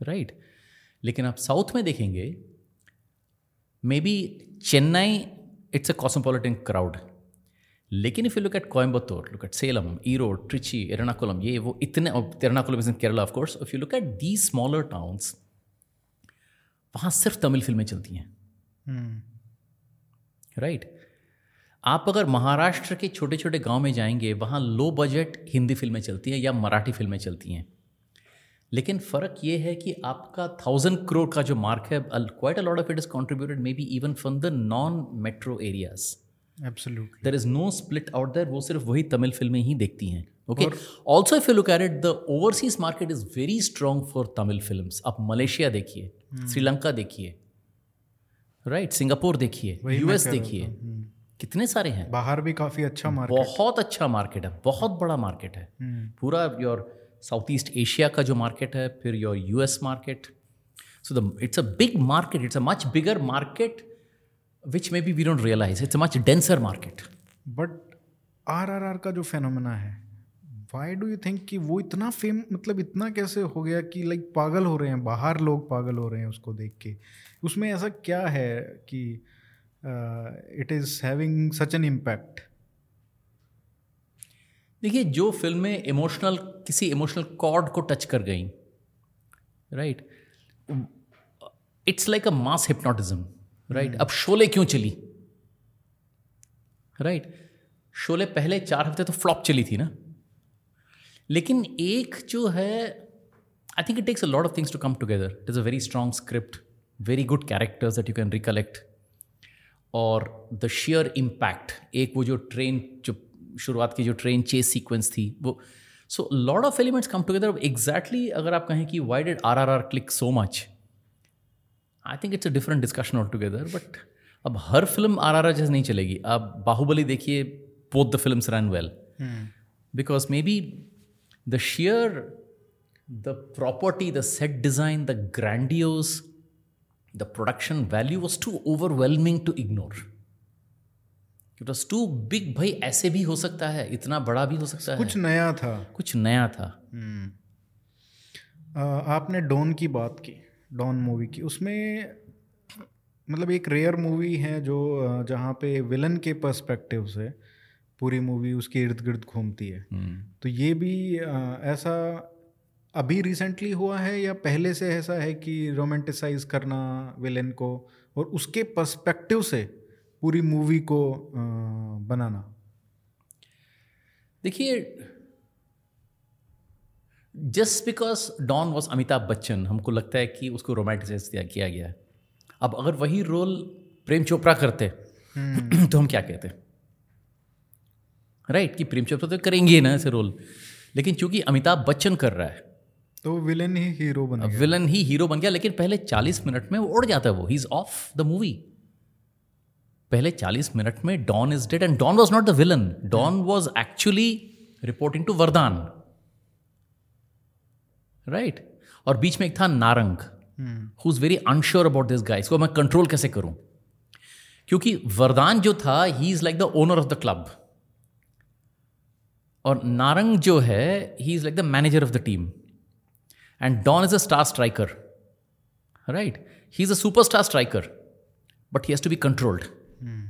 right? लेकिन आप साउथ में देखेंगे maybe Chennai it's a cosmopolitan crowd लेकिन if you look at Coimbatore look at Salem Erode Trichy Ernakulam ये वो इतने Ernakulam is in Kerala of course if you look at the smaller towns वहाँ सिर्फ़ तमिल फ़िल्में चलती हैं राइट hmm. right? आप अगर महाराष्ट्र के छोटे छोटे गाँव में जाएँगे वहाँ लो बजट हिंदी फ़िल्में चलती हैं या मराठी फ़िल्में चलती हैं। लेकिन फ़र्क ये है कि आपका थाउज़ेंड करोड़ का जो मार्क है quite a lot of it is contributed maybe even from the non metro areas absolutely there is no split out there वो सिर्फ़ वही तमिल फ़िल्में ही देखती हैं okay also if you look at it the overseas market is very strong for Tamil film आप Malaysia देखिए श्रीलंका देखिए राइट सिंगापुर देखिए यूएस देखिए। हम्म। कितने सारे हैं? बाहर भी काफ़ी अच्छा मार्केट बहुत अच्छा मार्केट है बहुत बड़ा मार्केट है। हम्म। पूरा योर साउथ ईस्ट एशिया का जो मार्केट है फिर your US market so the it's a big market it's a much bigger market which maybe we don't realise it's a much denser market but R R R का जो phenomena है why do you think कि वो इतना fame मतलब इतना कैसे हो गया कि लाइक पागल हो रहे हैं बाहर लोग पागल हो रहे हैं उसको देख के? उसमें ऐसा क्या है कि it is having such an impact देखिए जो फ़िल्में इमोशनल किसी इमोशनल कॉर्ड को टच कर गई right it's like a mass hypnotism right अब शोले क्यों चली? Right right? शोले पहले चार हफ़्ते तो फ्लॉप चली थी ना? लेकिन एक जो है I think it takes a lot of things to come together it is a very strong script very good characters that you can recollect और द शेयर इम्पैक्ट एक वो जो ट्रेन जो शुरुआत की जो ट्रेन चेस सीक्वेंस थी वो so lot of elements come together exactly अगर आप कहें कि why did R R R click so much I think it's a different discussion all together but अब हर फ़िल्म आर आर आर जैसे नहीं चलेगी। आप बाहुबली देखिए both the film run well because maybe the sheer the property the set design the grandiose the production value was too overwhelming to ignore it was too big भाई ऐसे भी हो सकता है इतना बड़ा भी हो सकता कुछ है। कुछ नया था। कुछ नया था। hmm. आपने डॉन की बात की डॉन मूवी की। उसमें मतलब एक रेयर मूवी है जो जहाँ पे विलन के पर्सपेक्टिव से पूरी मूवी उसके इर्द गिर्द घूमती है। hmm. तो ये भी ऐसा अभी रिसेंटली हुआ है या पहले से ऐसा है कि रोमांटिसाइज करना विलेन को और उसके पर्सपेक्टिव से पूरी मूवी को बनाना? देखिए just because Don was Amitabh Bachchan हमको लगता है कि उसको रोमांटिसाइज किया गया है। अब अगर वही रोल प्रेम चोपड़ा करते हम्म। तो हम क्या कहते? राइट right, कि प्रेम चोपड़ा तो करेंगे ना ऐसे रोल लेकिन चूँकि अमिताभ बच्चन कर रहा है तो विलन ही हीरो बन गया। विलन ही हीरो बन गया लेकिन पहले 40 मिनट में वो उड़ जाता है वो। He is of the movie पहले 40 मिनट में Don is dead and Don was not the villain Don was actually reporting to Vardaan right और बीच में एक था Narang who is very unsure about this guys को मैं कंट्रोल कैसे करूँ? क्योंकि वरदान जो था he is like the owner of the club और नारंग जो है he is like the manager of the team And Don is a star striker. Right? He's a superstar striker, but he has to be controlled. Mm.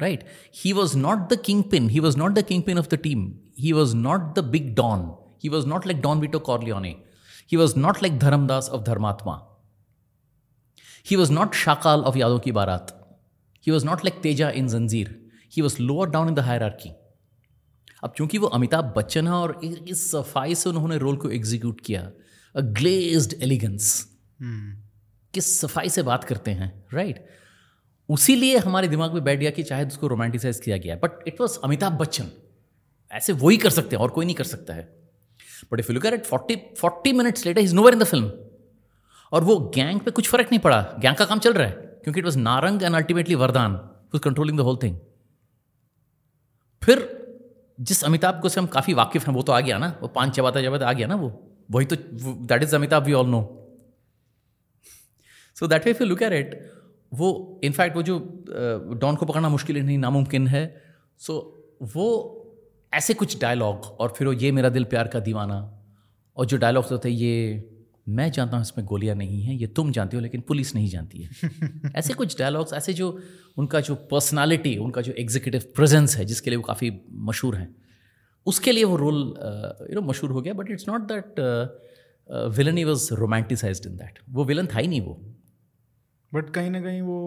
Right? He was not the kingpin. He was not the kingpin of the team. He was not the big Don. He was not like Don Vito Corleone. He was not like Dharamdas of Dharmatma. He was not Shakal of Yadav Ki Barat. He was not like Teja in Zanzir. He was lower down in the hierarchy. अब चूँकि वो अमिताभ बच्चन है और इस सफ़ाई से उन्होंने role को एग्जीक्यूट किया अ ग्लेज्ड एलिगेंस किस सफ़ाई से बात करते हैं राइट उसी लिए हमारे दिमाग में बैठ गया कि चाहे उसको रोमांटिसाइज किया गया but it was Amitabh Bachchan. ऐसे वही कर सकते हैं और कोई नहीं कर सकता है। But if you look at forty forty minutes later is nowhere in the film और वो गैंग पे कुछ फ़र्क नहीं पड़ा। गैंग का काम चल रहा है क्योंकि it was Narang and ultimately Vardaan controlling the whole thing फिर जिस अमिताभ को से हम काफ़ी वाकिफ हैं वो तो आ गया ना वो पाँच चबाता चबाता आ गया ना वो। वही तो that is Amitabh we all know so that way you look at it वो इनफैक्ट वो जो डॉन को पकड़ना मुश्किल नहीं नामुमकिन है। सो so, वो ऐसे कुछ डायलॉग और फिर वो ये मेरा दिल प्यार का दीवाना। और जो डायलॉग्स होते ये मैं जानता हूँ इसमें गोलियाँ नहीं हैं ये तुम जानती हो लेकिन पुलिस नहीं जानती है। ऐसे कुछ डायलॉग्स ऐसे जो उनका जो पर्सनालिटी उनका जो एग्जीक्यूटिव प्रेजेंस है जिसके लिए वो काफ़ी मशहूर हैं उसके लिए वो रोल यू नो मशहूर हो गया but it's not that villain he was romanticise in that वो विलन था ही नहीं वो। बट कहीं ना कहीं वो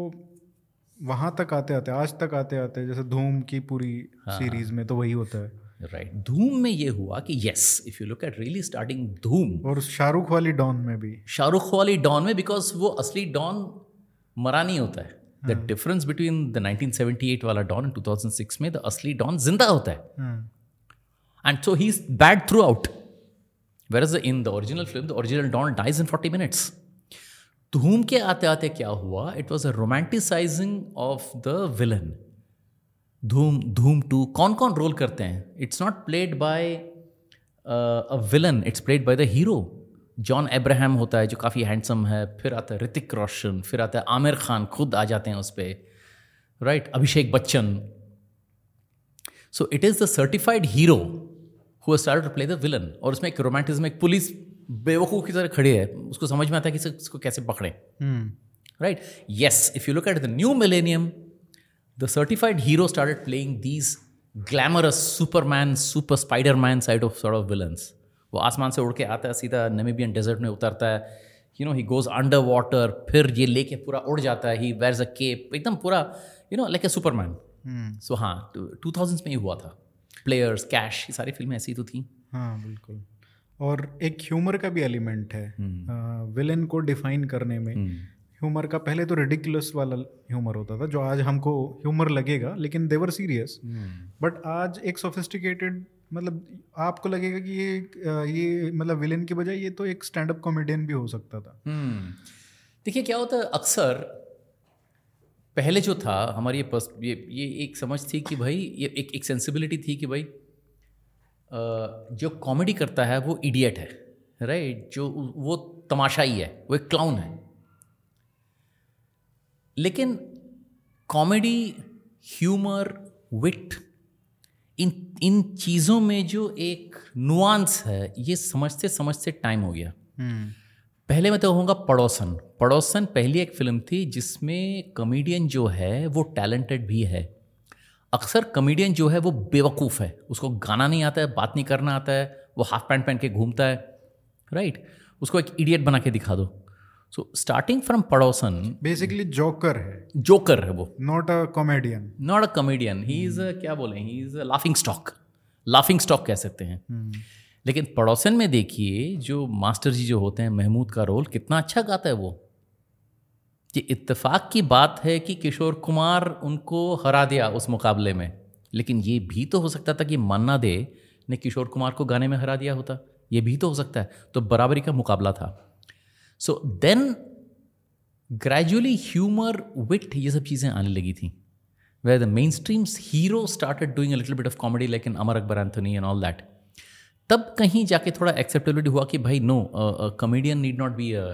वहाँ तक आते आते आज तक आते आते जैसे धूम की पूरी हाँ, सीरीज़ में तो वही होता है। राइट धूम में ये हुआ कि yes if you look at really starting Dhoom और शाहरुख वाली डॉन में भी। शाहरुख वाली डॉन में बिकॉज़ वो असली डॉन मरा नहीं होता है। द डिफरेंस बिटवीन द 1978 वाला डॉन इन 2006 में द असली डॉन ज़िंदा होता है। And so he. Is bad throughout where is in the original film the original Don dies in 40 minutes Dhoom के आते आते क्या हुआ? It was a romanticising of the villain Dhoom Dhoom two कौन कौन रोल करते हैं? It's not played by a villain it's played by the hero John Abraham होता है जो काफ़ी हैंडसम है फिर आता है ऋतिक रोशन फिर आता है आमिर खान खुद आ जाते हैं उस पर right right? Abhishek Bachchan so it is the certified hero who start to play the villain और उसमें एक रोमांटिज्म एक पुलिस बेवकूफ़ की तरह खड़ी है। उसको समझ में आता है कि इसको कैसे पकड़ें। Right yes if you look at the new millennium the certified hero started playing these glamorous superman super spiderman side of sort of villains वो आसमान से उड़ के आता है सीधा नमीबियन डेजर्ट में उतरता है। You know he goes underwater फिर ये लेके पूरा उड़ जाता है। ही वेयर्स अ केप एकदम पूरा you know like a superman so हाँ टू थाउजेंड्स में ही हुआ था। प्लेयर्स कैश ये सारी फ़िल्में ऐसी तो थी। हाँ बिल्कुल। और एक ह्यूमर का भी एलिमेंट है। विलन हम्म। को डिफाइन करने में। ह्यूमर। का पहले तो रेडिकुलस वाला ह्यूमर होता था जो आज हमको ह्यूमर लगेगा लेकिन देवर सीरियस बट आज एक सोफिस्टिकेटेड मतलब आपको लगेगा कि ये ये मतलब विलेन की बजाय ये तो एक स्टैंड अप कॉमेडियन भी हो सकता था हम्म। देखिए क्या होता है अक्सर पहले जो था हमारी ये ये ये एक समझ थी कि भाई ये एक एक सेंसिबिलिटी थी कि भाई जो कॉमेडी करता है वो इडियट है राइट जो वो तमाशाई है वो एक क्लाउन है लेकिन कॉमेडी ह्यूमर विट इन इन चीज़ों में जो एक नुआंस है ये समझते समझते टाइम हो गया। हम्म। पहले मैं तो कहूँगा पड़ोसन। पड़ोसन पहली एक फ़िल्म थी जिसमें कॉमेडियन जो है वो टैलेंटेड भी है। अक्सर कॉमेडियन जो है वो बेवकूफ़ है। उसको गाना नहीं आता है बात नहीं करना आता है वो हाफ़ पैंट पहन के घूमता है। राइट? उसको एक इडियट बना के दिखा दो। So starting from Padosan basically joker है. जोकर है वो. Not a comedian not a comedian he is क्या बोले? He is a laughing stock laughing stock कह सकते हैं. Hmm. लेकिन पड़ोसन में देखिए जो मास्टर जी जो होते हैं महमूद का रोल कितना अच्छा गाता है वो. ये इत्तेफाक की बात है कि किशोर कुमार उनको हरा दिया उस मुकाबले में. लेकिन ये भी तो हो सकता था कि मन्ना दे ने किशोर कुमार को गाने में हरा दिया होता. ये भी तो हो सकता है. तो बराबरी का मुकाबला था. So then gradually humour wit ये सब चीज़ें आने लगी थी way the main streams hero started doing little bit of comedy like in Amar Akbar Anthony and all that तब कहीं जाके थोड़ा एक्सेप्टेबिलिटी हुआ कि भाई no comedian need not be a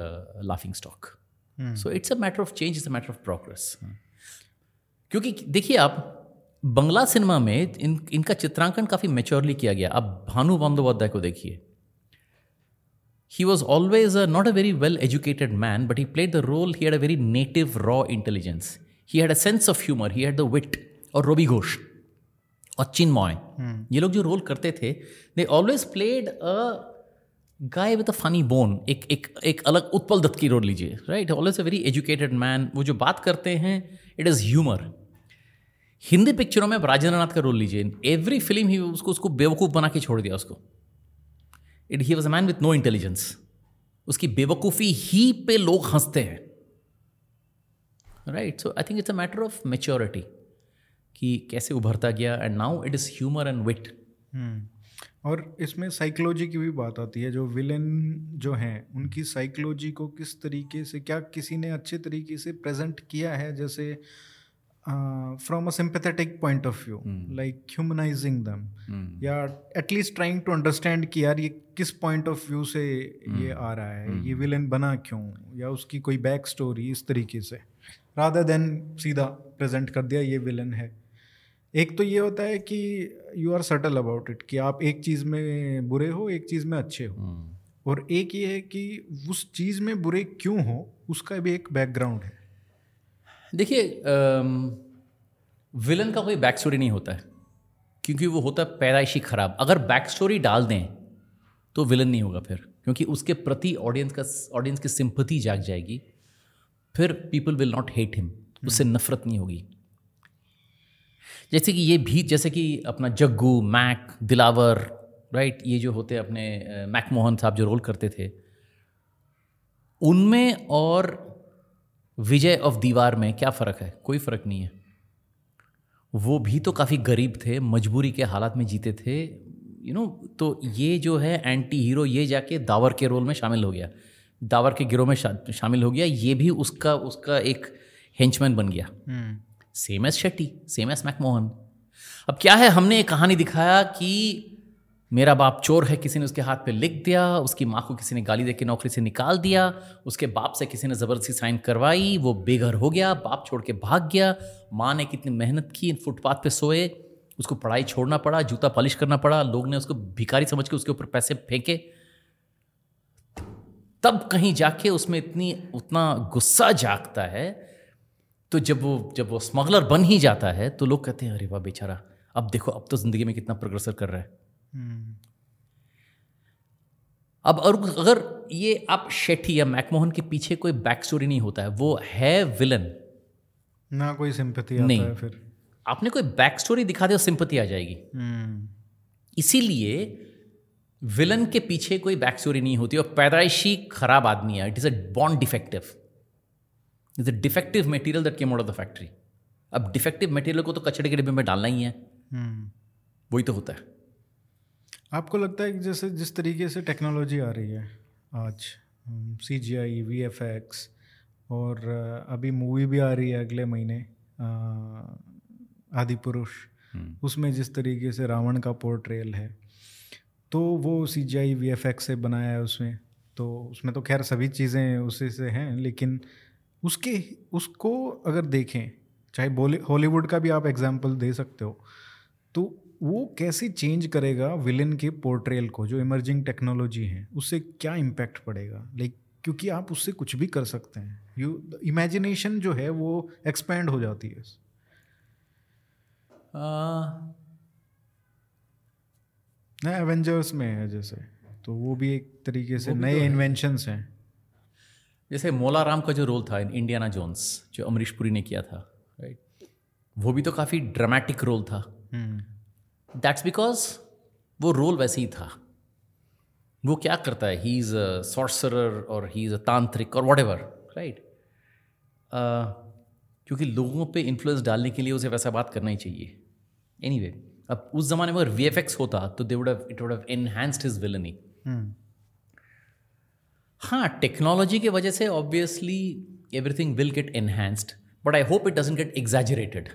laughing stock so it's a matter of change it's a matter of progress क्योंकि देखिए आप बंगला सिनेमा में इन इनका चित्रांकन काफ़ी मेच्योरली किया गया। अब भानु बंदोपाध्याय को देखिए। He was always a, not a very well educated man, but he played the role. He had a very native, raw intelligence. He had a sense of humor. He had the wit. और रोबी घोष और चिन्मॉय ये लोग जो role करते थे they always played a guy with a funny bone एक एक एक अलग उत्पल दत्त की रोल लीजिए right always a very educated man वो जो बात करते हैं इट इज़ ह्यूमर हिंदी पिक्चरों में राजेंद्र नाथ का रोल लीजिए एवरी फ़िल्म ही उसको उसको बेवकूफ़ बना के छोड़ दिया उसको it he was a man with no intelligence उसकी बेवकूफ़ी ही पे लोग हँसते हैं। Right so I think it's a matter of maturity कि कैसे उभरता गया and now it is humour and wit और इसमें साइकोलॉजी की भी बात आती है जो विलेन जो हैं उनकी साइकोलॉजी को किस तरीके से क्या किसी ने अच्छे तरीके से प्रेजेंट किया है जैसे from a sympathetic point of view like humanising them या एटलीस्ट ट्राइंग टू अंडरस्टैंड कि यार ये किस पॉइंट ऑफ़ व्यू से. ये आ रहा है? hmm. ये विलन बना क्यों? या उसकी कोई बैक स्टोरी इस तरीके से? राधा देन सीधा प्रेजेंट कर दिया ये विलन है। एक तो ये होता है कि you are subtle about it कि आप एक चीज़ में बुरे हो एक चीज़ में अच्छे हो। hmm. और एक ये है कि उस चीज़ में बुरे क्यों हो उसका भी एक बैकग्राउंड है। देखिए विलन का कोई बैक स्टोरी नहीं होता है क्योंकि वो होता है पैदाइशी खराब। अगर बैक स्टोरी डाल दें तो विलन नहीं होगा फिर क्योंकि उसके प्रति ऑडियंस का ऑडियंस की सिंपथी जाग जाएगी। फिर people will not hate him उससे नफरत नहीं होगी। जैसे कि ये भी जैसे कि अपना जग्गू मैक दिलावर राइट ये जो होते अपने मैक मोहन साहब जो रोल करते थे उनमें और विजय ऑफ़ दीवार में क्या फ़र्क है? कोई फ़र्क नहीं है। वो भी तो काफ़ी गरीब थे मजबूरी के हालात में जीते थे यू नो तो ये जो है एंटी हीरो ये जाके दावर के रोल में शामिल हो गया। दावर के गिरोह में शा, शामिल हो गया। ये भी उसका उसका एक हेंचमैन बन गया। Same S Shetty same S Macmohan अब क्या है हमने एक कहानी दिखाया कि मेरा बाप चोर है किसी ने उसके हाथ पे लिख दिया उसकी माँ को किसी ने गाली दे के नौकरी से निकाल दिया उसके बाप से किसी ने ज़बरदस्ती साइन करवाई वो बेघर हो गया बाप छोड़ के भाग गया माँ ने कितनी मेहनत की फुटपाथ पे सोए उसको पढ़ाई छोड़ना पड़ा जूता पॉलिश करना पड़ा लोग ने उसको भिखारी समझ के उसके ऊपर पैसे फेंके। तब कहीं जाके उसमें इतनी उतना गुस्सा जागता है तो जब वो जब वो स्मगलर बन ही जाता है तो लोग कहते हैं अरे वाह बेचारा अब देखो अब तो ज़िंदगी में कितना प्रोग्रेसर कर रहा है। अब और अगर ये आप शेट्टी या मैकमोहन के पीछे कोई बैक स्टोरी नहीं होता है वो है विलन ना कोई सिंपति नहीं। है फिर। आपने कोई बैक स्टोरी दिखा दे सिंपति आ जाएगी। हम्म। इसीलिए विलन के पीछे कोई बैक स्टोरी नहीं होती और पैदाइशी खराब आदमी है। It is a bond defective is a defective material that came out of the factory अब डिफेक्टिव मटेरियल को तो कचड़े के डिब्बे में डालना ही है। हम्म। वही तो होता है। आपको लगता है कि जैसे जिस तरीके से टेक्नोलॉजी आ रही है आज C G I V F X और अभी मूवी भी आ रही है अगले महीने आदि पुरुष हम्म। उसमें जिस तरीके से रावण का पोर्ट्रेल है तो वो C G I V F X से बनाया है उसमें तो उसमें तो खैर सभी चीज़ें उसी से हैं लेकिन उसके उसको अगर देखें चाहे बॉली हॉलीवुड का भी आप एग्ज़ाम्पल दे सकते हो तो वो कैसे चेंज करेगा विलेन के पोर्ट्रेल को जो इमर्जिंग टेक्नोलॉजी है उससे क्या इम्पैक्ट पड़ेगा? लाइक क्योंकि आप उससे कुछ भी कर सकते हैं। यू इमेजिनेशन जो है वो एक्सपेंड हो जाती है। नए एवेंजर्स में है जैसे। तो वो भी एक तरीके से नए इन्वेंशंस तो हैं। जैसे मोला राम का जो रोल था इन इंडियाना जोन्स जो अमरीश पुरी ने किया था राइट वो भी तो काफ़ी ड्रामेटिक रोल था। हम्म। दैट्स बिकॉज़ वो रोल वैसे ही था। वो क्या करता है? ही इज़ अ सॉर्सरर और ही इज़ अ तांत्रिक और वट एवर राइट क्योंकि लोगों पे इन्फ्लुएंस डालने के लिए उसे वैसा बात करना ही चाहिए। एनी anyway, अब उस ज़माने में अगर वी एफ़ एक्स होता तो they would it would have enhanced his villainy हाँ टेक्नोलॉजी की वजह से obviously everything will get enhanced but I hope it doesn't get exaggerated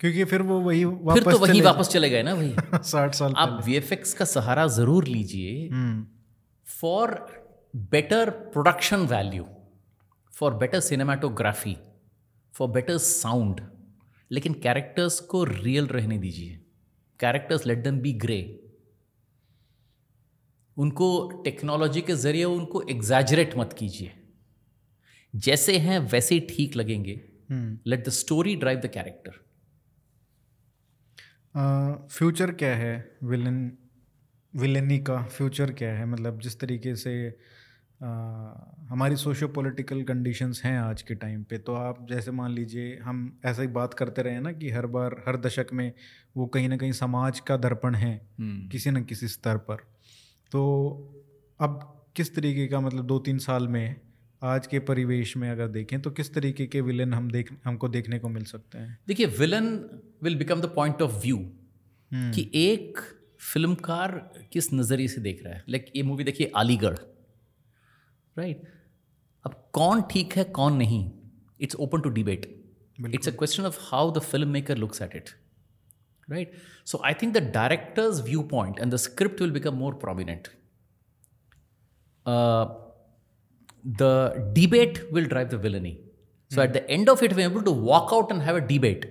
क्योंकि फिर वो वही वापस फिर तो वही चले वापस चले गए ना वही साठ साल आप वीएफएक्स का सहारा ज़रूर लीजिए। For better production value for better cinematography for better sound लेकिन कैरेक्टर्स को रियल रहने दीजिए। Characters let them be grey उनको टेक्नोलॉजी के ज़रिए उनको एग्जैजरेट मत कीजिए। जैसे हैं वैसे ठीक लगेंगे। Let the story drive the character future क्या है? विलन विलनी का फ्यूचर क्या है? मतलब जिस तरीके से हमारी सोशो पॉलिटिकल कंडीशंस हैं आज के टाइम पे। तो आप जैसे मान लीजिए हम ऐसा ही बात करते रहे ना कि हर बार हर दशक में वो कहीं ना कहीं समाज का दर्पण है हम्म। किसी न किसी स्तर पर। तो अब किस तरीके का मतलब दो तीन साल में आज के परिवेश में अगर देखें तो किस तरीके के विलन हम देख हमको देखने को मिल सकते हैं? देखिए villain will become the point of view कि एक फिल्मकार किस नज़रिए से देख रहा है। लाइक like, ये मूवी देखिए अलीगढ़ राइट right? अब कौन ठीक है कौन नहीं it's open to debate it's a question of how the film maker looks at it right so I think the director's view point and the script will become more prominent the debate will drive the villainy. So mm. at the end of it, we're able to walk out and have a debate.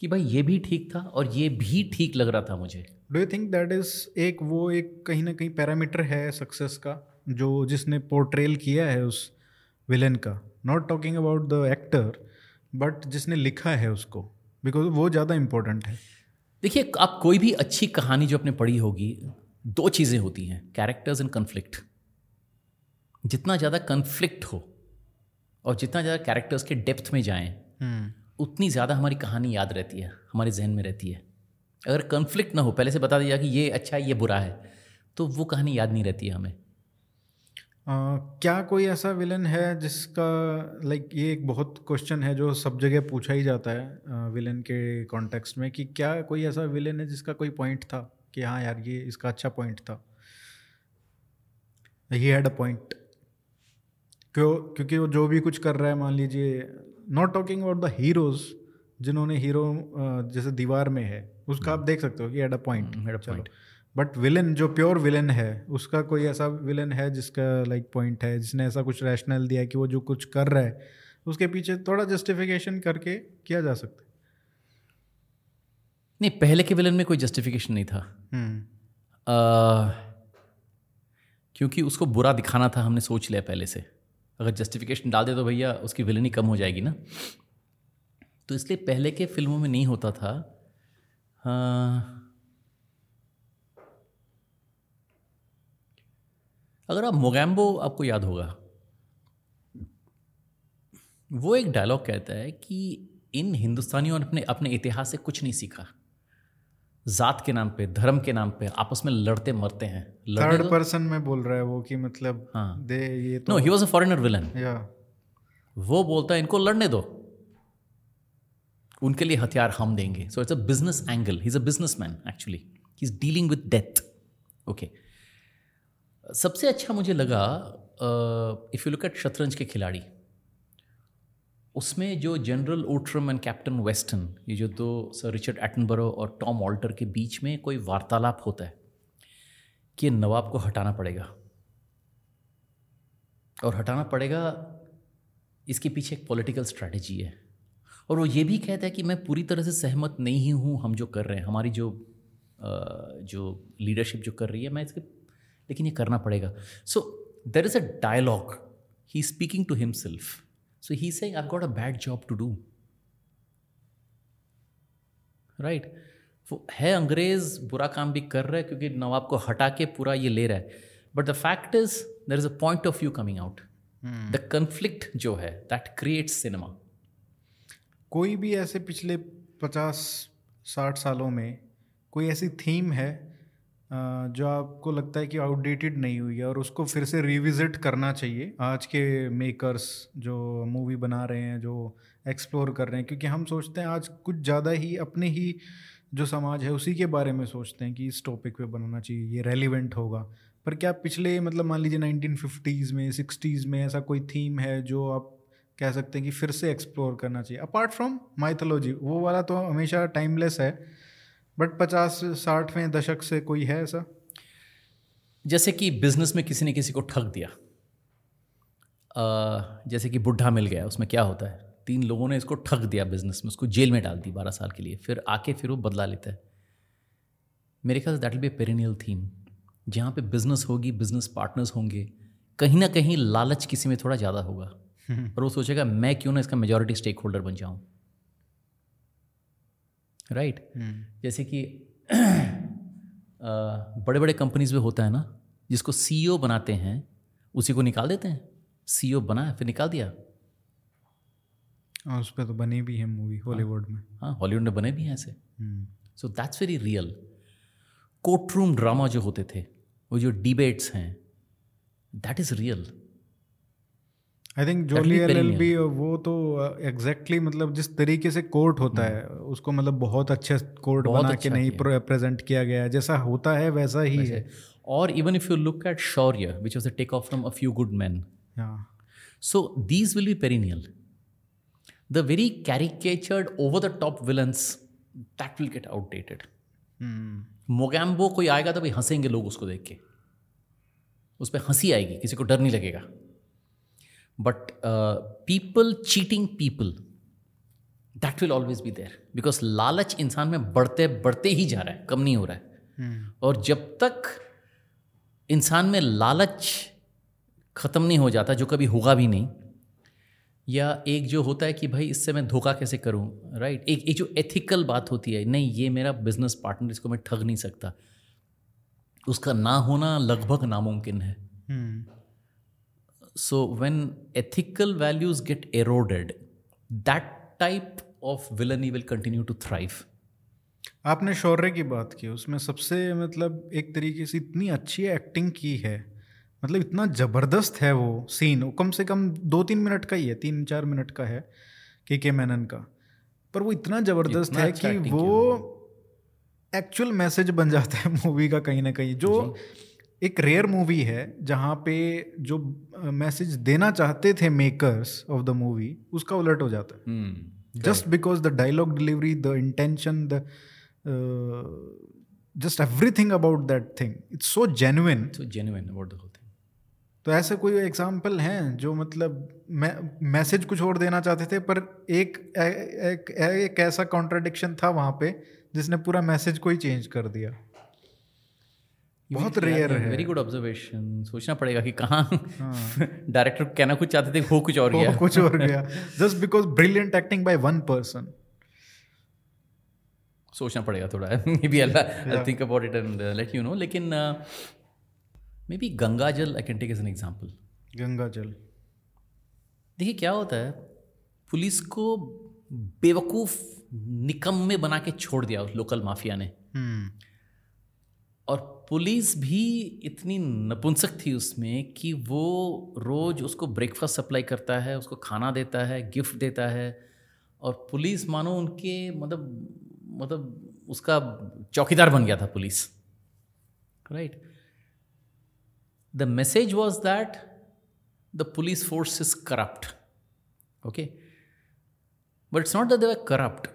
कि भाई ये भी ठीक था और ये भी ठीक लग रहा था मुझे do you think that is एक वो एक कहीं ना कहीं पैरामीटर है सक्सेस का जो जिसने पोर्ट्रेल किया है उस विलन का। Not talking about the actor but जिसने लिखा है उसको बिकॉज़ वो ज़्यादा इम्पोर्टेंट है। देखिए आप कोई भी अच्छी कहानी जो आपने पढ़ी होगी दो चीज़ें होती हैं कैरेक्टर्स एंड कन्फ्लिक्ट जितना ज़्यादा कन्फ्लिक्ट हो और जितना ज़्यादा कैरेक्टर्स के डेप्थ में जाएँ हम्म। उतनी ज़्यादा हमारी कहानी याद रहती है हमारे जहन में रहती है। अगर कन्फ्लिक्ट ना हो पहले से बता दिया कि ये अच्छा है ये बुरा है तो वो कहानी याद नहीं रहती है हमें। Uh, क्या कोई ऐसा विलन है जिसका लाइक like, ये एक बहुत क्वेश्चन है जो सब जगह पूछा ही जाता है विलन के कॉन्टेक्स्ट में कि क्या कोई ऐसा विलन है जिसका कोई पॉइंट था? कि हाँ यार ये इसका अच्छा पॉइंट था। ही हैड अ पॉइंट क्यों? क्योंकि वो जो भी कुछ कर रहा है मान लीजिए not talking about the heroes जिन्होंने हीरो जैसे दीवार में है उसका आप देख सकते हो कि at a point a point but villain जो प्योर विलन है उसका कोई ऐसा विलन है जिसका लाइक like, पॉइंट है? जिसने ऐसा कुछ रैशनल दिया कि वो जो कुछ कर रहा है उसके पीछे थोड़ा जस्टिफिकेशन करके किया जा सकता है। नहीं पहले के विलन में कोई जस्टिफिकेशन नहीं था। आ, क्योंकि उसको बुरा दिखाना था हमने सोच लिया पहले से। अगर जस्टिफिकेशन डाल दे तो भैया उसकी विलनी कम हो जाएगी ना। तो इसलिए पहले के फ़िल्मों में नहीं होता था। हाँ अगर आप मोगैम्बो आपको याद होगा। वो एक डायलॉग कहता है कि इन हिंदुस्तानियों ने अपने अपने इतिहास से कुछ नहीं सीखा। जात के नाम पे धर्म के नाम पे आपस में लड़ते मरते हैं। थर्ड पर्सन में बोल रहा है वो कि मतलब हाँ। दे ये तो no he was a foreigner villain या वो बोलता है इनको लड़ने दो। उनके लिए हथियार हम देंगे। So it's a business angle he is a business man actually he is dealing with death okay सबसे अच्छा मुझे लगा इफ़ यू लुक एट शतरंज के खिलाड़ी, उसमें जो general Outram and captain Weston ये जो दो सर रिचर्ड एटनबरो और टॉम ऑल्टर के बीच में कोई वार्तालाप होता है, कि नवाब को हटाना पड़ेगा। और हटाना पड़ेगा, इसके पीछे एक पॉलिटिकल स्ट्रैटेजी है। और वो ये भी कहता है कि मैं पूरी तरह से सहमत नहीं हूँ, हम जो कर रहे हैं, हमारी जो जो लीडरशिप जो कर रही है, मैं इसके लेकिन ये करना पड़ेगा। So there is a dialogue he speaking to himself so he say I got a bad job to do right वो है अंग्रेज़ बुरा काम भी कर रहा है क्योंकि नवाब को हटा के पूरा ये ले रहा है। But the fact is there is a point of view coming out the conflict जो है दैट क्रिएट्स सिनेमा कोई भी ऐसे पिछले पचास साठ सालों में कोई ऐसी थीम है जो आपको लगता है कि आउटडेटेड नहीं हुई है और उसको फिर से रिविज़िट करना चाहिए। आज के मेकर्स जो मूवी बना रहे हैं, जो एक्सप्लोर कर रहे हैं, क्योंकि हम सोचते हैं आज कुछ ज़्यादा ही अपने ही जो समाज है, उसी के बारे में सोचते हैं कि इस टॉपिक पे बनाना चाहिए, ये रेलिवेंट होगा। पर क्या पिछले मतलब मान लीजिए नाइनटीन फिफ्टीज़ में सिक्सटीज़ में ऐसा कोई थीम है जो आप कह सकते हैं कि फिर से एक्सप्लोर करना चाहिए? अपार्ट फ्रॉम माइथोलॉजी वो वाला तो हमेशा टाइमलेस है। बट पचास साठवें दशक से कोई है ऐसा? जैसे कि बिज़नेस में किसी ने किसी को ठग दिया। आ, जैसे कि बुढ़ा मिल गया उसमें क्या होता है? तीन लोगों ने इसको ठग दिया बिज़नेस में उसको जेल में डाल दी बारह साल के लिए। फिर आके फिर वो बदला लेता है। मेरे ख्याल से that will be perennial theme जहाँ पे बिज़नेस होगी बिज़नेस पार्टनर्स होंगे कहीं ना कहीं लालच किसी में थोड़ा ज़्यादा होगा। और वो सोचेगा मैं क्यों ना इसका मेजोरिटी स्टेक होल्डर बन जाऊँ? Right right? हम्म। जैसे कि बड़े बड़े कंपनीज़ में होता है ना जिसको सीईओ e बनाते हैं उसी को निकाल देते हैं। सीईओ e बनाया फिर निकाल दिया। हाँ उस पर तो बने भी हैं मूवी हॉलीवुड में। हाँ हॉलीवुड में बने भी हैं ऐसे। So that's very real court room drama जो होते थे वो जो डिबेट्स हैं that is real I think Jolly L L B वो तो एग्जैक्टली uh, मतलब जिस तरीके से कोर्ट होता hmm. है उसको मतलब बहुत अच्छे कोर्ट बना अच्छा के नहीं प्रेजेंट किया गया है। जैसा होता है वैसा ही है। और even if you look at Shaurya which was the take off from a few good man so these will be perennial the very caricatured over the top villains that will get outdated Mogambo कोई आएगा तो भाई हंसेंगे लोग उसको देख के। उस पर हँसी आएगी किसी को डर नहीं लगेगा। But people cheating people that will always be there because लालच इंसान में बढ़ते बढ़ते ही जा रहा है कम नहीं हो रहा है। hmm. और जब तक इंसान में लालच ख़त्म नहीं हो जाता जो कभी होगा भी नहीं या एक जो होता है कि भाई इससे मैं धोखा कैसे करूँ राइट एक एक जो एथिकल बात होती है नहीं ये मेरा बिज़नेस पार्टनर इसको मैं ठग नहीं सकता। उसका ना होना लगभग नामुमकिन है। hmm. So when ethical values get eroded, that type of villainy will continue to thrive आपने शौर्य की बात की उसमें सबसे मतलब एक तरीके से इतनी अच्छी एक्टिंग की है मतलब इतना ज़बरदस्त है वो सीन वो कम से कम दो तीन मिनट का ही है तीन चार मिनट का है के के मैनन का। पर वो इतना ज़बरदस्त है अच्छा कि वो एक्चुअल मैसेज बन जाता है मूवी का कहीं ना कहीं जो। एक रेयर मूवी है जहाँ पे जो मैसेज देना चाहते थे मेकर्स ऑफ़ द मूवी उसका उलट हो जाता है। Just because the dialogue delivery the intention the just everything about that thing it's so genuine so genuine about the whole thing तो ऐसे कोई एग्ज़ाम्पल हैं जो मतलब मैसेज कुछ और देना चाहते थे पर एक एक एक, एक ऐसा कॉन्ट्राडिक्शन था वहाँ पे जिसने पूरा मैसेज को ही चेंज कर दिया। बहुत रेयर है। वेरी गुड ऑब्जर्वेशन सोचना पड़ेगा कि कहाँ डायरेक्टर हाँ। कहना कुछ चाहते थे हो कुछ और गया। कुछ और गया। Just because brilliant acting by one person सोचना पड़ेगा थोड़ा। Maybe I think about it and let you know लेकिन may be Gangaajal I can take as an example Gangaajal देखिए क्या होता है पुलिस को बेवकूफ़ निकम्मे बना के छोड़ दिया लोकल माफिया ने। hmm. और पुलिस भी इतनी नपुंसक थी उसमें कि वो रोज़ उसको ब्रेकफास्ट सप्लाई करता है, उसको खाना देता है गिफ्ट देता है। और पुलिस मानो उनके मतलब मतलब उसका चौकीदार बन गया था police. Right the message was that the police force is corrupt okay but it's not they corrupt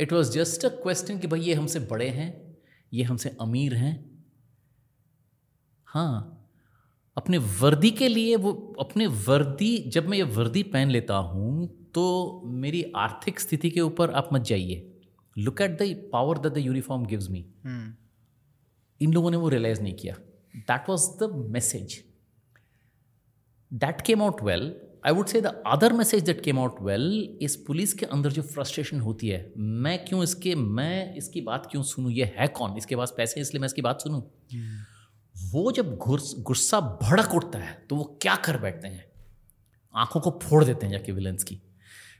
it was just a question कि भाई ये हमसे बड़े हैं ये हमसे अमीर हैं। हाँ अपने वर्दी के लिए वो अपने वर्दी जब मैं ये वर्दी पहन लेता हूँ तो मेरी आर्थिक स्थिति के ऊपर आप मत जाइए। Look at the power that the uniform gives me इन लोगों ने वो रियलाइज़ नहीं किया। That was the message that came out well I would say the other message that came out well इस पुलिस के अंदर जो फ्रस्ट्रेशन होती है मैं क्यों इसके मैं इसकी बात क्यों सुनूं? ये है कौन? इसके पास पैसे इसलिए मैं इसकी बात सुनूं? Hmm. वो जब गुस्सा भड़क उठता है तो वो क्या कर बैठते हैं? आँखों को फोड़ देते हैं जाके विलन्स की।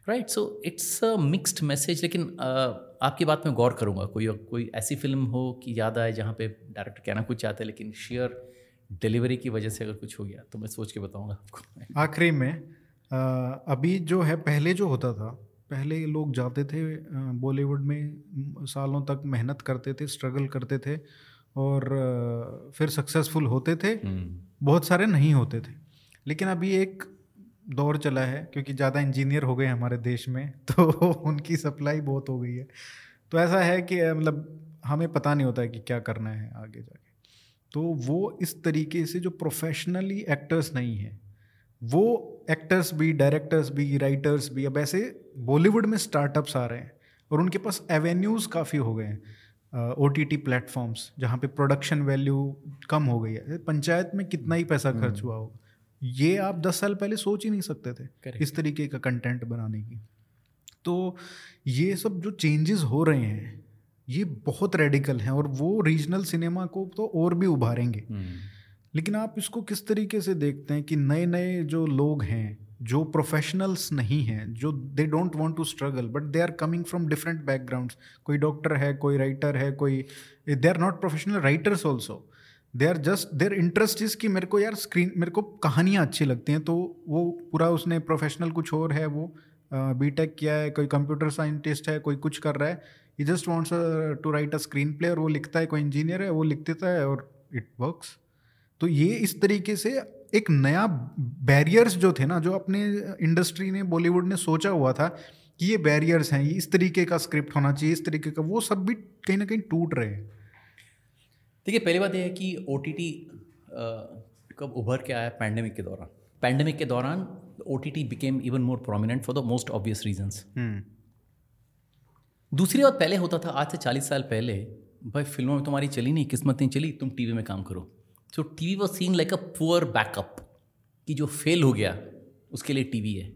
Right so it's a mixed message लेकिन uh, आपकी बात में गौर करूँगा। कोई कोई ऐसी फ़िल्म हो कि याद आए जहाँ पे डायरेक्टर कहना कुछ चाहते हैं लेकिन शेयर डिलीवरी की वजह से अगर कुछ हो गया तो मैं सोच के बताऊँगा आपको। आखिरी में आ, अभी जो है पहले जो होता था पहले लोग जाते थे बॉलीवुड में सालों तक मेहनत करते थे स्ट्रगल करते थे और फिर सक्सेसफुल होते थे। हम्म। बहुत सारे नहीं होते थे। लेकिन अभी एक दौर चला है क्योंकि ज़्यादा इंजीनियर हो गए हमारे देश में तो उनकी सप्लाई बहुत हो गई है। तो ऐसा है कि मतलब हमें पता नहीं होता है कि क्या करना है आगे जाके। तो वो इस तरीके से जो प्रोफेशनली एक्टर्स नहीं हैं वो एक्टर्स भी डायरेक्टर्स भी राइटर्स भी अब ऐसे बॉलीवुड में स्टार्टअप्स आ रहे हैं और उनके पास एवेन्यूज़ काफ़ी हो गए हैं ओ टी टी प्लेटफॉर्म्स जहाँ पे प्रोडक्शन वैल्यू कम हो गई है पंचायत में कितना ही पैसा खर्च हम्म। हुआ होगा ये आप दस साल पहले सोच ही नहीं सकते थे Correct. इस तरीके का कंटेंट बनाने की तो ये सब जो चेंजेस हो रहे हैं ये बहुत रेडिकल हैं और वो रीजनल सिनेमा को तो और भी उभारेंगे। हम्म। लेकिन आप इसको किस तरीके से देखते हैं कि नए नए जो लोग हैं जो प्रोफेशनल्स नहीं हैं जो they don't want to struggle but they are coming from different backgrounds कोई डॉक्टर है कोई राइटर है कोई they are not professional writers also they are just their interest is कि मेरे को यार स्क्रीन मेरे को कहानियाँ अच्छी लगती हैं तो वो पूरा उसने प्रोफेशनल कुछ और है वो बी टेक किया है कोई कंप्यूटर साइंटिस्ट है कोई कुछ कर रहा है। He just wants to write a screen play और वो लिखता है कोई इंजीनियर है वो लिख देता है और इट वर्क्स तो ये इस तरीके से एक नया बैरियर्स जो थे ना जो अपने इंडस्ट्री ने बॉलीवुड ने सोचा हुआ था कि ये बैरियर्स हैं ये इस तरीके का स्क्रिप्ट होना चाहिए इस तरीके का वो सब भी कहीं ना कहीं टूट रहे हैं। देखिए पहली बात यह है कि ओ टी टी कब उभर के आया पैंडमिक के दौरान? पैंडमिक के दौरान O T T became even more prominent for the most obvious reasons दूसरी बात पहले होता था, आज से चालीस साल पहले, भाई फ़िल्मों में तुम्हारी चली नहीं, किस्मत नहीं चली, तुम टीवी में काम करो। So TV was seen like a poor backup कि जो फेल हो गया, उसके लिए टीवी है।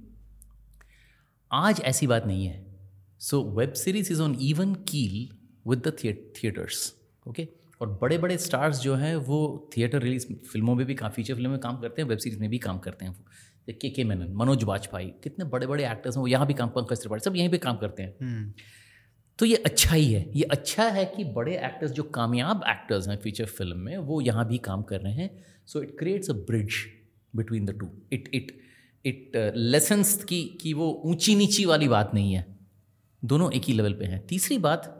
आज ऐसी बात नहीं है। So web series is on even keel with the theatres okay और बड़े बड़े स्टार्स जो हैं, वो थिएटर रिलीज़ फ़िल्मों में भी काम फीचर फ़िल्म में काम करते हैं वेब सीरीज़ में भी काम करते हैं के के मेनन मनोज वाजपेयी कितने बड़े बड़े एक्टर्स हैं, वो यहाँ भी काम, पंकज त्रिपाठी, सब यहीं पर काम करते हैं। हम्म। तो ये अच्छा ही है। ये अच्छा है कि बड़े एक्टर्स जो कामयाब एक्टर्स हैं फीचर फ़िल्म में, वो यहाँ भी काम कर रहे हैं। So it creates a bridge between the two it it it lessens की, कि वो ऊँची नीची वाली बात नहीं है। दोनों एक ही लेवल पे हैं। तीसरी बात,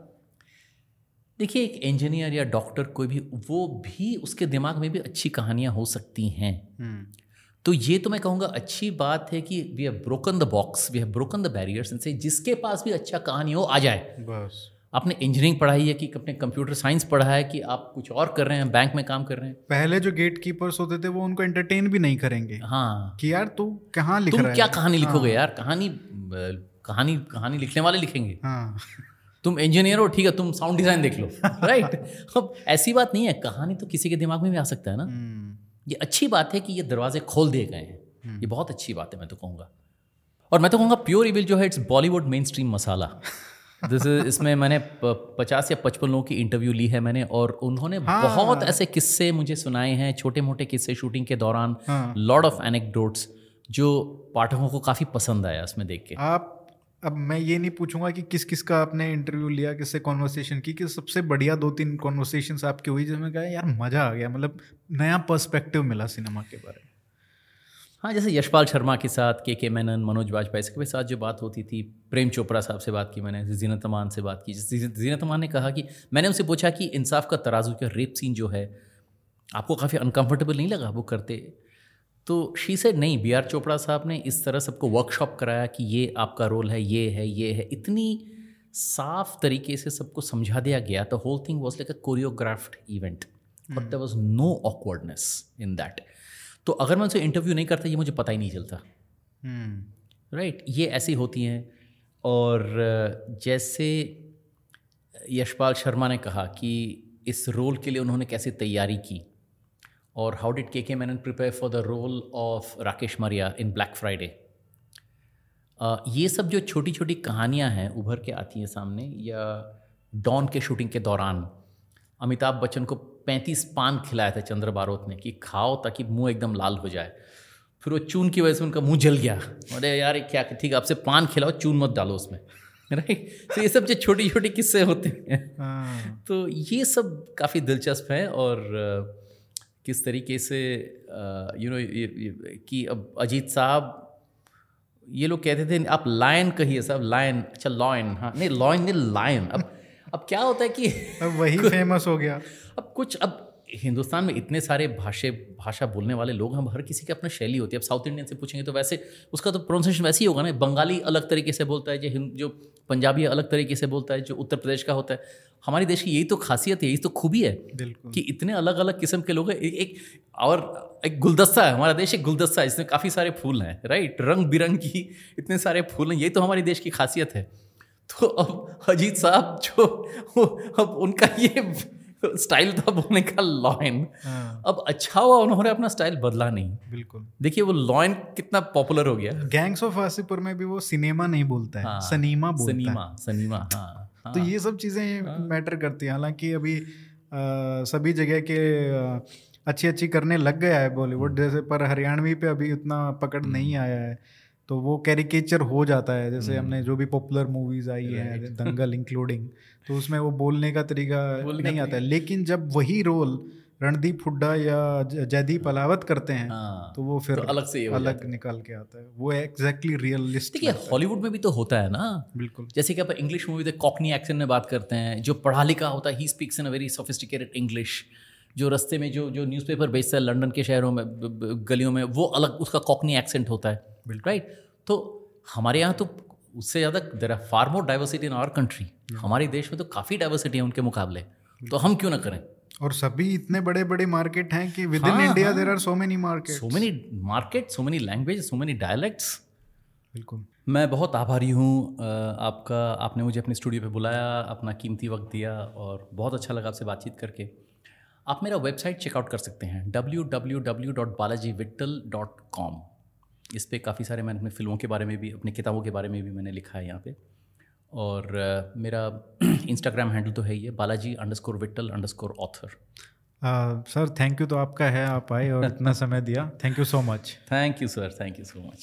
देखिए एक इंजीनियर या डॉक्टर कोई भी, वो भी उसके दिमाग में भी अच्छी कहानियाँ हो सकती हैं। हम्म। तो ये तो मैं कहूँगा अच्छी बात है कि we have broken the box we have broken the barriers इनसे जिसके पास भी अच्छा कहानी हो आ जाए। बस। आपने इंजीनियरिंग पढ़ाई है कि अपने कंप्यूटर साइंस पढ़ा है कि आप कुछ और कर रहे हैं बैंक में काम कर रहे हैं। पहले जो गेट कीपर्स होते थे वो उनको एंटरटेन भी नहीं करेंगे। हाँ। कि यार तू कहाँ लिख रहा है? क्या कहानी लिखोगे यार? कहानी कहानी कहानी लिखने वाले लिखेंगे। हाँ। तुम इंजीनियर हो ठीक है तुम साउंड डिज़ाइन देख लो राइट अब ऐसी बात नहीं है कहानी तो किसी के दिमाग में भी आ सकता है ना। हम्म, ये अच्छी बात है कि ये दरवाजे खोल दिए गए हैं। ये बहुत अच्छी बात है मैं तो कहूँगा। और मैं तो कहूँगा प्योर इविल जो है it's Bollywood main stream masala this is इसमें मैंने पचास या पचपन लोगों की इंटरव्यू ली है मैंने और उन्होंने हाँ। बहुत ऐसे किस्से मुझे सुनाए हैं छोटे मोटे किस्से शूटिंग के दौरान। लॉर्ड ऑफ़ एनेक्डोट्स जो पाठकों को काफ़ी पसंद आया उसमें देख के। आप अब मैं ये नहीं पूछूँगा कि किस किस का आपने इंटरव्यू लिया, किससे कॉन्वर्सेशन की, कि सबसे बढ़िया दो तीन कॉन्वर्सेशन आपकी हुई जिसमें कहा, यार, मज़ा आ गया। मतलब नया पर्सपेक्टिव मिला सिनेमा के बारे में। हाँ जैसे यशपाल शर्मा के साथ के के मैनन मनोज वाजपेयी सबके साथ जो बात होती थी, प्रेम चोपड़ा साहब से बात की मैंने, जीनत अमान से बात की जीनत अमान ने कहा कि, मैंने उनसे पूछा कि इंसाफ का तराजू का रेप सीन जो है, आपको काफ़ी अनकंफर्टेबल नहीं लगा वो करते? तो शी से नहीं बी आर चोपड़ा साहब ने इस तरह सबको वर्कशॉप कराया कि ये आपका रोल है ये है ये है। इतनी साफ़ तरीके से सबको समझा दिया गया। The whole thing was like a choreographed event but there was no awkwardness in that तो अगर मैं उनसे इंटरव्यू नहीं करता ये मुझे पता ही नहीं चलता। राइट ये ऐसी होती हैं। और जैसे यशपाल शर्मा ने कहा कि इस रोल के लिए उन्होंने कैसे तैयारी की? और how did K K Menon prepare for the role of Rakesh Maria in Black Friday ये सब जो छोटी छोटी कहानियाँ हैं उभर के आती हैं सामने या डॉन के शूटिंग के दौरान अमिताभ बच्चन को पैंतीस पान खिलाया था चंद्र बारोत ने कि खाओ ताकि मुँह एकदम लाल हो जाए। फिर वो चून की वजह से उनका मुँह जल गया। अरे यार क्या ठीक है आपसे पान खिलाओ चून मत डालो उसमें। राइट तो ये सब जो छोटी छोटी किस्से होते हैं। हाँ। तो ये सब काफ़ी दिलचस्प है और किस तरीके से यू नो कि अब अजीत साहब ये लोग कहते थे आप लायन कहिए साहब लायन अच्छा लॉयन हाँ नहीं लॉयन नहीं लायन अब अब क्या होता है कि अब वही फ़ेमस हो गया। अब कुछ अब हिंदुस्तान में इतने सारे भाषे भाषा बोलने वाले लोग हम हर किसी की अपनी शैली होती है। अब साउथ इंडियन से पूछेंगे तो वैसे उसका तो प्रोनाउंसिएशन वैसे ही होगा ना। बंगाली अलग तरीके से बोलता है जो जो पंजाबी अलग तरीके से बोलता है जो उत्तर प्रदेश का होता है। हमारे देश की यही तो खासियत है यही तो खूबी है कि इतने अलग अलग किस्म के लोग हैं। एक, एक और एक गुलदस्ता है हमारा देश एक गुलदस्ता है इसमें काफ़ी सारे फूल हैं राइट रंग बिरंग की इतने सारे फूल हैं यही तो हमारे देश की खासियत है। तो अब अजीत साहब जो अब उनका ये स्टाइल था बोलने का लॉयन। हाँ, अब अच्छा हुआ उन्होंने अपना स्टाइल बदला नहीं। बिल्कुल। देखिए वो लॉयन कितना पॉपुलर हो गया। गैंग्स ऑफ़ वासीपुर में भी वो सिनेमा नहीं बोलता है हाँ, सनीमा बोलता सनीमा है। सनीमा हाँ हाँ। तो ये सब चीज़ें मैटर करती हैं। हालाँकि अभी आ, सभी जगह के आ, अच्छी अच्छी करने लग गया है बॉलीवुड। जैसे पर हरियाणवी पे अभी उतना पकड़ नहीं आया है। तो वो कैरिकेचर हो जाता है जैसे हमने जो भी पॉपुलर मूवीज़ आई है दंगल इंक्लूडिंग तो उसमें वो बोलने का तरीका बोलने नहीं आता है। लेकिन जब वही रोल रणदीप हुड्डा या जयदीप अलावत करते हैं हाँ। तो वो फिर तो अलग से अलग निकाल के आता है। वो एग्जैक्टली रियलिस्टिक देखिए हॉलीवुड में भी तो होता है ना। बिल्कुल। जैसे कि आप इंग्लिश मूवी कॉकनी एक्सेंट में बात करते हैं जो पढ़ा लिखा होता है he speaks in a very sophisticated English जो रस्ते में जो जो न्यूज़पेपर बेचता है लंदन के शहरों में गलियों में वो अलग उसका कॉकनी एक्सेंट होता है राइट तो हमारे यहाँ तो उससे ज़्यादा there are far more diversity in our country हमारे देश में तो काफ़ी डाइवर्सिटी है उनके मुकाबले। तो हम क्यों ना करें? और सभी इतने बड़े बड़े मार्केट हैं कि within India. There are so many market so many market so many language so many dialects बिल्कुल। मैं बहुत आभारी हूँ आपका आपने मुझे अपने स्टूडियो पे बुलाया अपना कीमती वक्त दिया और बहुत अच्छा लगा आपसे बातचीत करके। आप मेरा वेबसाइट चेकआउट कर सकते हैं www.balajiwittal.com इस पर काफ़ी सारे मैंने अपनी फ़िल्मों के बारे में भी अपनी किताबों के बारे में भी मैंने लिखा है यहाँ पे। और अ, मेरा इंस्टाग्राम हैंडल तो है है Balaji underscore Vittal underscore author sir thank you तो आपका है आप आए और इतना समय दिया। Thank you so much thank you sir thank you so much